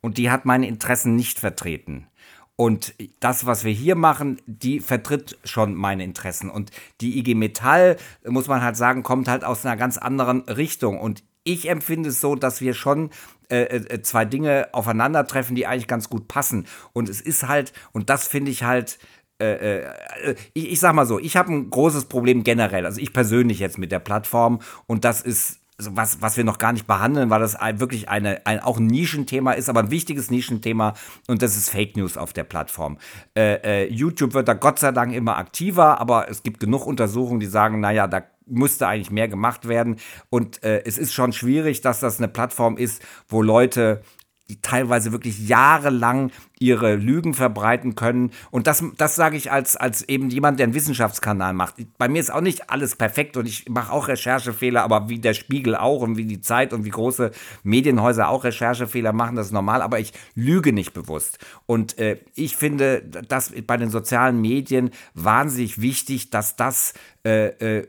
Und die hat meine Interessen nicht vertreten. Und das, was wir hier machen, die vertritt schon meine Interessen. Und die IG Metall, muss man halt sagen, kommt halt aus einer ganz anderen Richtung. Und ich empfinde es so, dass wir schon äh, äh, zwei Dinge aufeinandertreffen, die eigentlich ganz gut passen. Und es ist halt, und das finde ich halt, äh, äh, ich, ich sag mal so, ich habe ein großes Problem generell, also ich persönlich jetzt mit der Plattform und das ist was, was wir noch gar nicht behandeln, weil das wirklich eine, ein, auch ein Nischenthema ist, aber ein wichtiges Nischenthema und das ist Fake News auf der Plattform. Äh, äh, YouTube wird da Gott sei Dank immer aktiver, aber es gibt genug Untersuchungen, die sagen, naja, da müsste eigentlich mehr gemacht werden. Und äh, es ist schon schwierig, dass das eine Plattform ist, wo Leute die teilweise wirklich jahrelang ihre Lügen verbreiten können. Und das, das sage ich als, als eben jemand, der einen Wissenschaftskanal macht. Bei mir ist auch nicht alles perfekt und ich mache auch Recherchefehler, aber wie der Spiegel auch und wie die Zeit und wie große Medienhäuser auch Recherchefehler machen, das ist normal, aber ich lüge nicht bewusst. Und äh, ich finde das bei den sozialen Medien wahnsinnig wichtig, dass das äh, äh,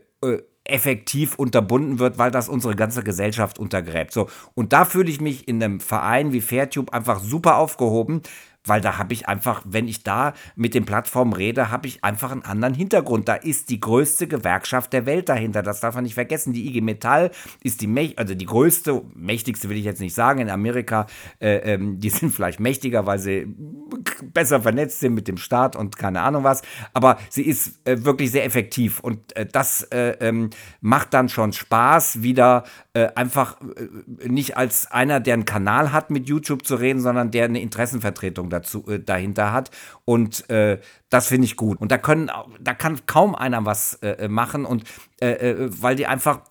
effektiv unterbunden wird, weil das unsere ganze Gesellschaft untergräbt. So, und da fühle ich mich in einem Verein wie Fairtube einfach super aufgehoben, weil da habe ich einfach, wenn ich da mit den Plattformen rede, habe ich einfach einen anderen Hintergrund. Da ist die größte Gewerkschaft der Welt dahinter. Das darf man nicht vergessen. Die IG Metall ist die, also die größte, mächtigste will ich jetzt nicht sagen. In Amerika, äh, ähm, die sind vielleicht mächtiger, weil sie besser vernetzt sind mit dem Staat und keine Ahnung was. Aber sie ist äh, wirklich sehr effektiv und äh, das äh, ähm, macht dann schon Spaß, wieder äh, einfach äh, nicht als einer, der einen Kanal hat, mit YouTube zu reden, sondern der eine Interessenvertretung dazu, äh, dahinter hat. Und äh, das finde ich gut. Und da können, da kann kaum einer was äh, machen und äh, äh, weil die einfach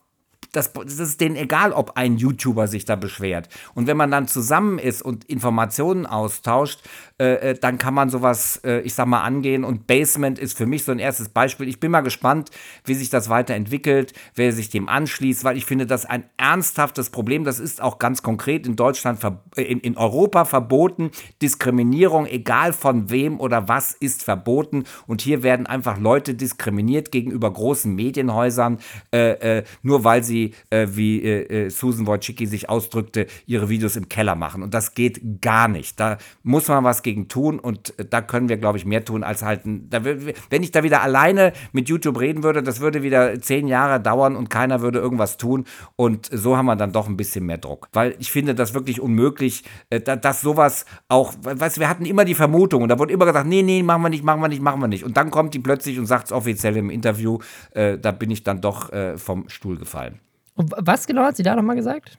das, das, ist denen egal, ob ein YouTuber sich da beschwert. Und wenn man dann zusammen ist und Informationen austauscht, äh, äh, dann kann man sowas, äh, ich sag mal, angehen. Und Basement ist für mich so ein erstes Beispiel. Ich bin mal gespannt, wie sich das weiterentwickelt, wer sich dem anschließt, weil ich finde, das ein ernsthaftes Problem. Das ist auch ganz konkret in Deutschland, äh, in, in Europa verboten. Diskriminierung, egal von wem oder was, ist verboten. Und hier werden einfach Leute diskriminiert gegenüber großen Medienhäusern, äh, äh, nur weil sie, wie Susan Wojcicki sich ausdrückte, ihre Videos im Keller machen. Und das geht gar nicht. Da muss man was gegen dagegen tun und äh, da können wir, glaube ich, mehr tun als halten. Da, wenn ich da wieder alleine mit YouTube reden würde, das würde wieder zehn Jahre dauern und keiner würde irgendwas tun und so haben wir dann doch ein bisschen mehr Druck. Weil ich finde das wirklich unmöglich, äh, dass sowas auch, weißt wir hatten immer die Vermutung und da wurde immer gesagt, nee, nee, machen wir nicht, machen wir nicht, machen wir nicht. Und dann kommt die plötzlich und sagt es offiziell im Interview, äh, da bin ich dann doch vom Stuhl gefallen. Und was genau hat sie da nochmal gesagt?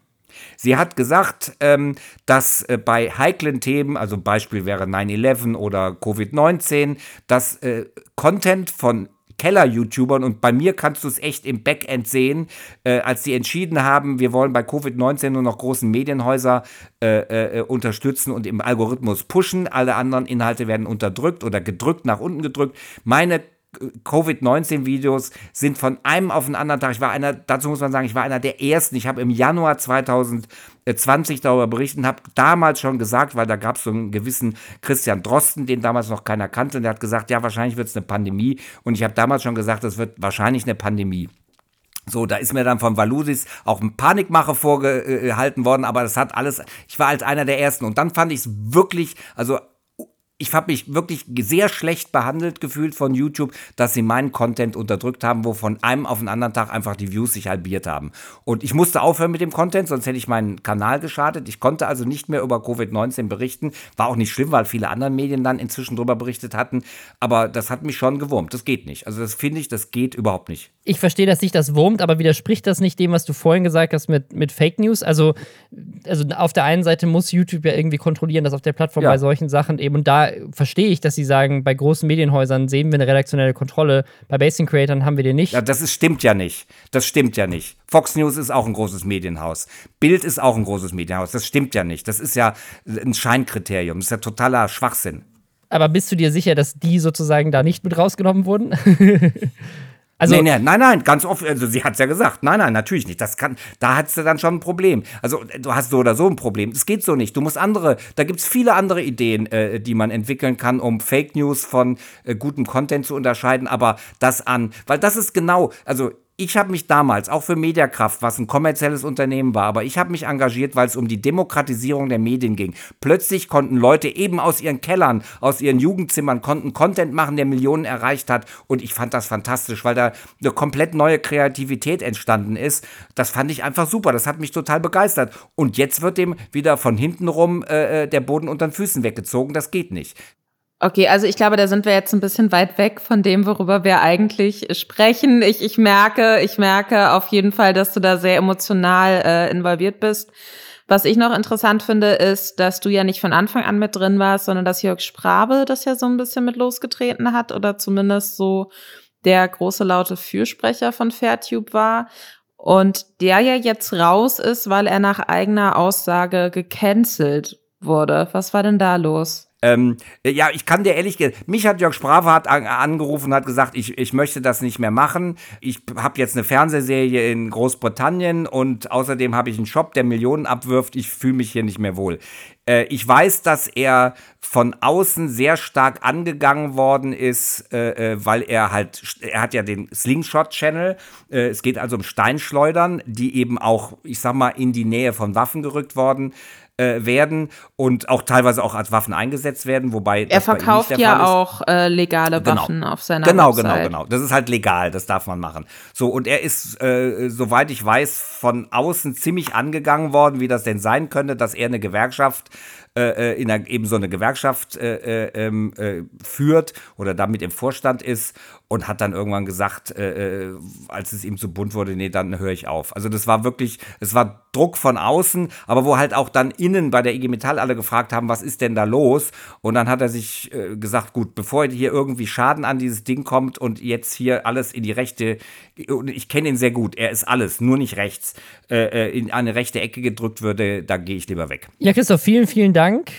Sie hat gesagt, ähm, dass äh, bei heiklen Themen, also Beispiel wäre 9-11 oder Covid-19, dass äh, Content von Keller-YouTubern und bei mir kannst du es echt im Backend sehen, äh, als sie entschieden haben, wir wollen bei Covid-19 nur noch großen Medienhäuser äh, äh, unterstützen und im Algorithmus pushen, alle anderen Inhalte werden unterdrückt oder gedrückt, nach unten gedrückt. Meine Covid-19-Videos sind von einem auf den anderen Tag. Ich war einer, dazu muss man sagen, ich war einer der ersten. Ich habe im Januar 2020 darüber berichtet und habe damals schon gesagt, weil da gab es so einen gewissen Christian Drosten, den damals noch keiner kannte, und der hat gesagt, ja, wahrscheinlich wird es eine Pandemie. Und ich habe damals schon gesagt, es wird wahrscheinlich eine Pandemie. So, da ist mir dann von Valusis auch ein Panikmache vorgehalten worden, aber das hat alles, ich war als einer der ersten. Und dann fand ich es wirklich, also ich habe mich wirklich sehr schlecht behandelt gefühlt von YouTube, dass sie meinen Content unterdrückt haben, wo von einem auf den anderen Tag einfach die Views sich halbiert haben. Und ich musste aufhören mit dem Content, sonst hätte ich meinen Kanal geschadet. Ich konnte also nicht mehr über Covid-19 berichten. War auch nicht schlimm, weil viele andere Medien dann inzwischen darüber berichtet hatten. Aber das hat mich schon gewurmt. Das geht nicht. Also das finde ich, das geht überhaupt nicht. Ich verstehe, dass sich das wurmt, aber widerspricht das nicht dem, was du vorhin gesagt hast mit, mit Fake News? Also, also auf der einen Seite muss YouTube ja irgendwie kontrollieren, dass auf der Plattform ja. bei solchen Sachen eben, und da verstehe ich, dass sie sagen, bei großen Medienhäusern sehen wir eine redaktionelle Kontrolle, bei Basing Creatern haben wir den nicht. Ja, das ist, stimmt ja nicht. Das stimmt ja nicht. Fox News ist auch ein großes Medienhaus. Bild ist auch ein großes Medienhaus. Das stimmt ja nicht. Das ist ja ein Scheinkriterium. Das ist ja totaler Schwachsinn. Aber bist du dir sicher, dass die sozusagen da nicht mit rausgenommen wurden? Also, nee, nee, nein, nein, ganz offen, also sie hat es ja gesagt. Nein, nein, natürlich nicht. Das kann, da hat sie dann schon ein Problem. Also du hast so oder so ein Problem. Es geht so nicht. Du musst andere, da gibt es viele andere Ideen, äh, die man entwickeln kann, um Fake News von äh, gutem Content zu unterscheiden. Aber das an, weil das ist genau, also ich habe mich damals, auch für Mediakraft, was ein kommerzielles Unternehmen war, aber ich habe mich engagiert, weil es um die Demokratisierung der Medien ging. Plötzlich konnten Leute eben aus ihren Kellern, aus ihren Jugendzimmern, konnten Content machen, der Millionen erreicht hat. Und ich fand das fantastisch, weil da eine komplett neue Kreativität entstanden ist. Das fand ich einfach super. Das hat mich total begeistert. Und jetzt wird dem wieder von hinten rum äh, äh der Boden unter den Füßen weggezogen. Das geht nicht. Okay, also ich glaube, da sind wir jetzt ein bisschen weit weg von dem, worüber wir eigentlich sprechen. Ich, ich merke, ich merke auf jeden Fall, dass du da sehr emotional äh, involviert bist. Was ich noch interessant finde, ist, dass du ja nicht von Anfang an mit drin warst, sondern dass Jörg Sprabe das ja so ein bisschen mit losgetreten hat oder zumindest so der große laute Fürsprecher von Fairtube war. Und der ja jetzt raus ist, weil er nach eigener Aussage gecancelt wurde. Was war denn da los? Ähm, ja, ich kann dir ehrlich gesagt, mich hat Jörg Sprave an, angerufen und hat gesagt, ich, ich möchte das nicht mehr machen. Ich habe jetzt eine Fernsehserie in Großbritannien und außerdem habe ich einen Shop, der Millionen abwirft. Ich fühle mich hier nicht mehr wohl. Äh, ich weiß, dass er von außen sehr stark angegangen worden ist, äh, äh weil er halt, er hat ja den Slingshot-Channel. Äh, es geht also um Steinschleudern, die eben auch, ich sag mal, in die Nähe von Waffen gerückt worden äh, werden und auch teilweise auch als Waffen eingesetzt werden, wobei er verkauft ja auch äh, legale genau. Waffen auf seiner genau, Website. Genau, genau, genau. Das ist halt legal, das darf man machen. So und er ist, äh, soweit ich weiß, von außen ziemlich angegangen worden, wie das denn sein könnte, dass er eine Gewerkschaft äh, äh, in einer, eben so eine Gewerkschaft äh, äh, ähm, äh, führt oder damit im Vorstand ist und hat dann irgendwann gesagt, äh, als es ihm zu bunt wurde, nee, dann höre ich auf. Also das war wirklich, es war Druck von außen, aber wo halt auch dann innen bei der IG Metall alle gefragt haben, was ist denn da los? Und dann hat er sich gesagt, gut, bevor hier irgendwie Schaden an dieses Ding kommt und jetzt hier alles in die rechte, ich kenne ihn sehr gut, er ist alles, nur nicht rechts, in eine rechte Ecke gedrückt würde, da gehe ich lieber weg. Ja, Christoph, vielen, vielen Dank.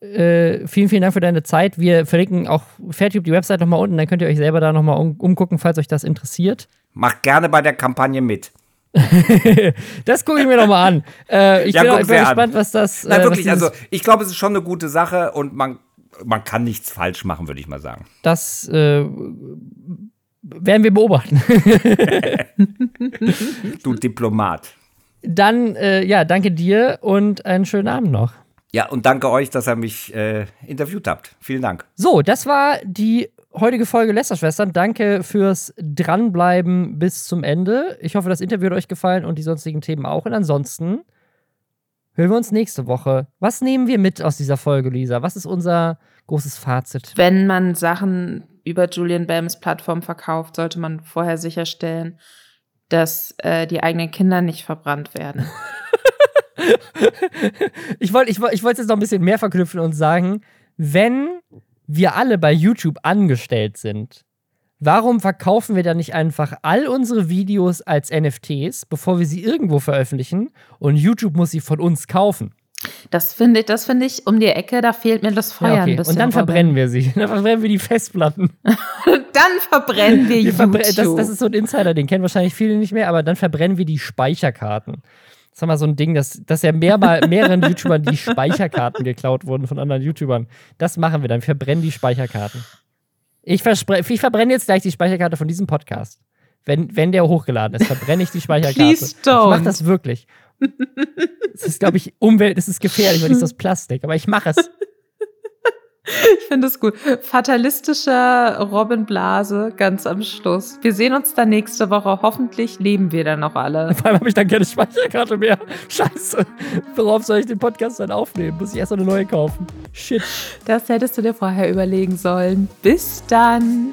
Äh, vielen, vielen Dank für deine Zeit. Wir verlinken auch Fairtube die Website nochmal unten, dann könnt ihr euch selber da nochmal um, umgucken, falls euch das interessiert. Macht gerne bei der Kampagne mit. das gucke ich mir nochmal an. Äh, ich ja, bin, auch, bin gespannt, was das. Nein, äh, wirklich, also ich glaube, es ist schon eine gute Sache und man, man kann nichts falsch machen, würde ich mal sagen. Das äh, werden wir beobachten. du Diplomat. Dann, äh, ja, danke dir und einen schönen Abend noch. Ja, und danke euch, dass ihr mich äh, interviewt habt. Vielen Dank. So, das war die heutige Folge Lästerschwestern. Danke fürs Dranbleiben bis zum Ende. Ich hoffe, das Interview hat euch gefallen und die sonstigen Themen auch. Und ansonsten hören wir uns nächste Woche. Was nehmen wir mit aus dieser Folge, Lisa? Was ist unser großes Fazit? Wenn man Sachen über Julian Bams Plattform verkauft, sollte man vorher sicherstellen, dass äh, die eigenen Kinder nicht verbrannt werden. ich wollte ich wollt, ich wollt jetzt noch ein bisschen mehr verknüpfen und sagen, wenn wir alle bei YouTube angestellt sind, warum verkaufen wir dann nicht einfach all unsere Videos als NFTs, bevor wir sie irgendwo veröffentlichen und YouTube muss sie von uns kaufen? Das finde ich, das finde ich um die Ecke, da fehlt mir das Feuer Ja, okay. ein bisschen. Und dann verbrennen wir sie. Dann verbrennen wir die Festplatten. Dann verbrennen wir, Wir YouTube. das, das ist so ein Insider, den kennen wahrscheinlich viele nicht mehr, aber dann verbrennen wir die Speicherkarten. Das ist mal so ein Ding, dass, dass ja mehrmal, mehreren YouTubern die Speicherkarten geklaut wurden von anderen YouTubern. Das machen wir dann. Wir verbrennen die Speicherkarten. Ich, ich verbrenne jetzt gleich die Speicherkarte von diesem Podcast. Wenn, wenn der hochgeladen ist, verbrenne ich die Speicherkarte. Please Ich mach don't. das wirklich. Es ist, glaube ich, Umwelt, es ist gefährlich, weil es ist aus Plastik, aber ich mache es. Ich finde es gut. Fatalistischer Robin Blase ganz am Schluss. Wir sehen uns dann nächste Woche. Hoffentlich leben wir dann noch alle. Vor allem habe ich dann keine Speicherkarte mehr. Scheiße. Worauf soll ich den Podcast dann aufnehmen? Muss ich erst eine neue kaufen? Shit. Das hättest du dir vorher überlegen sollen. Bis dann.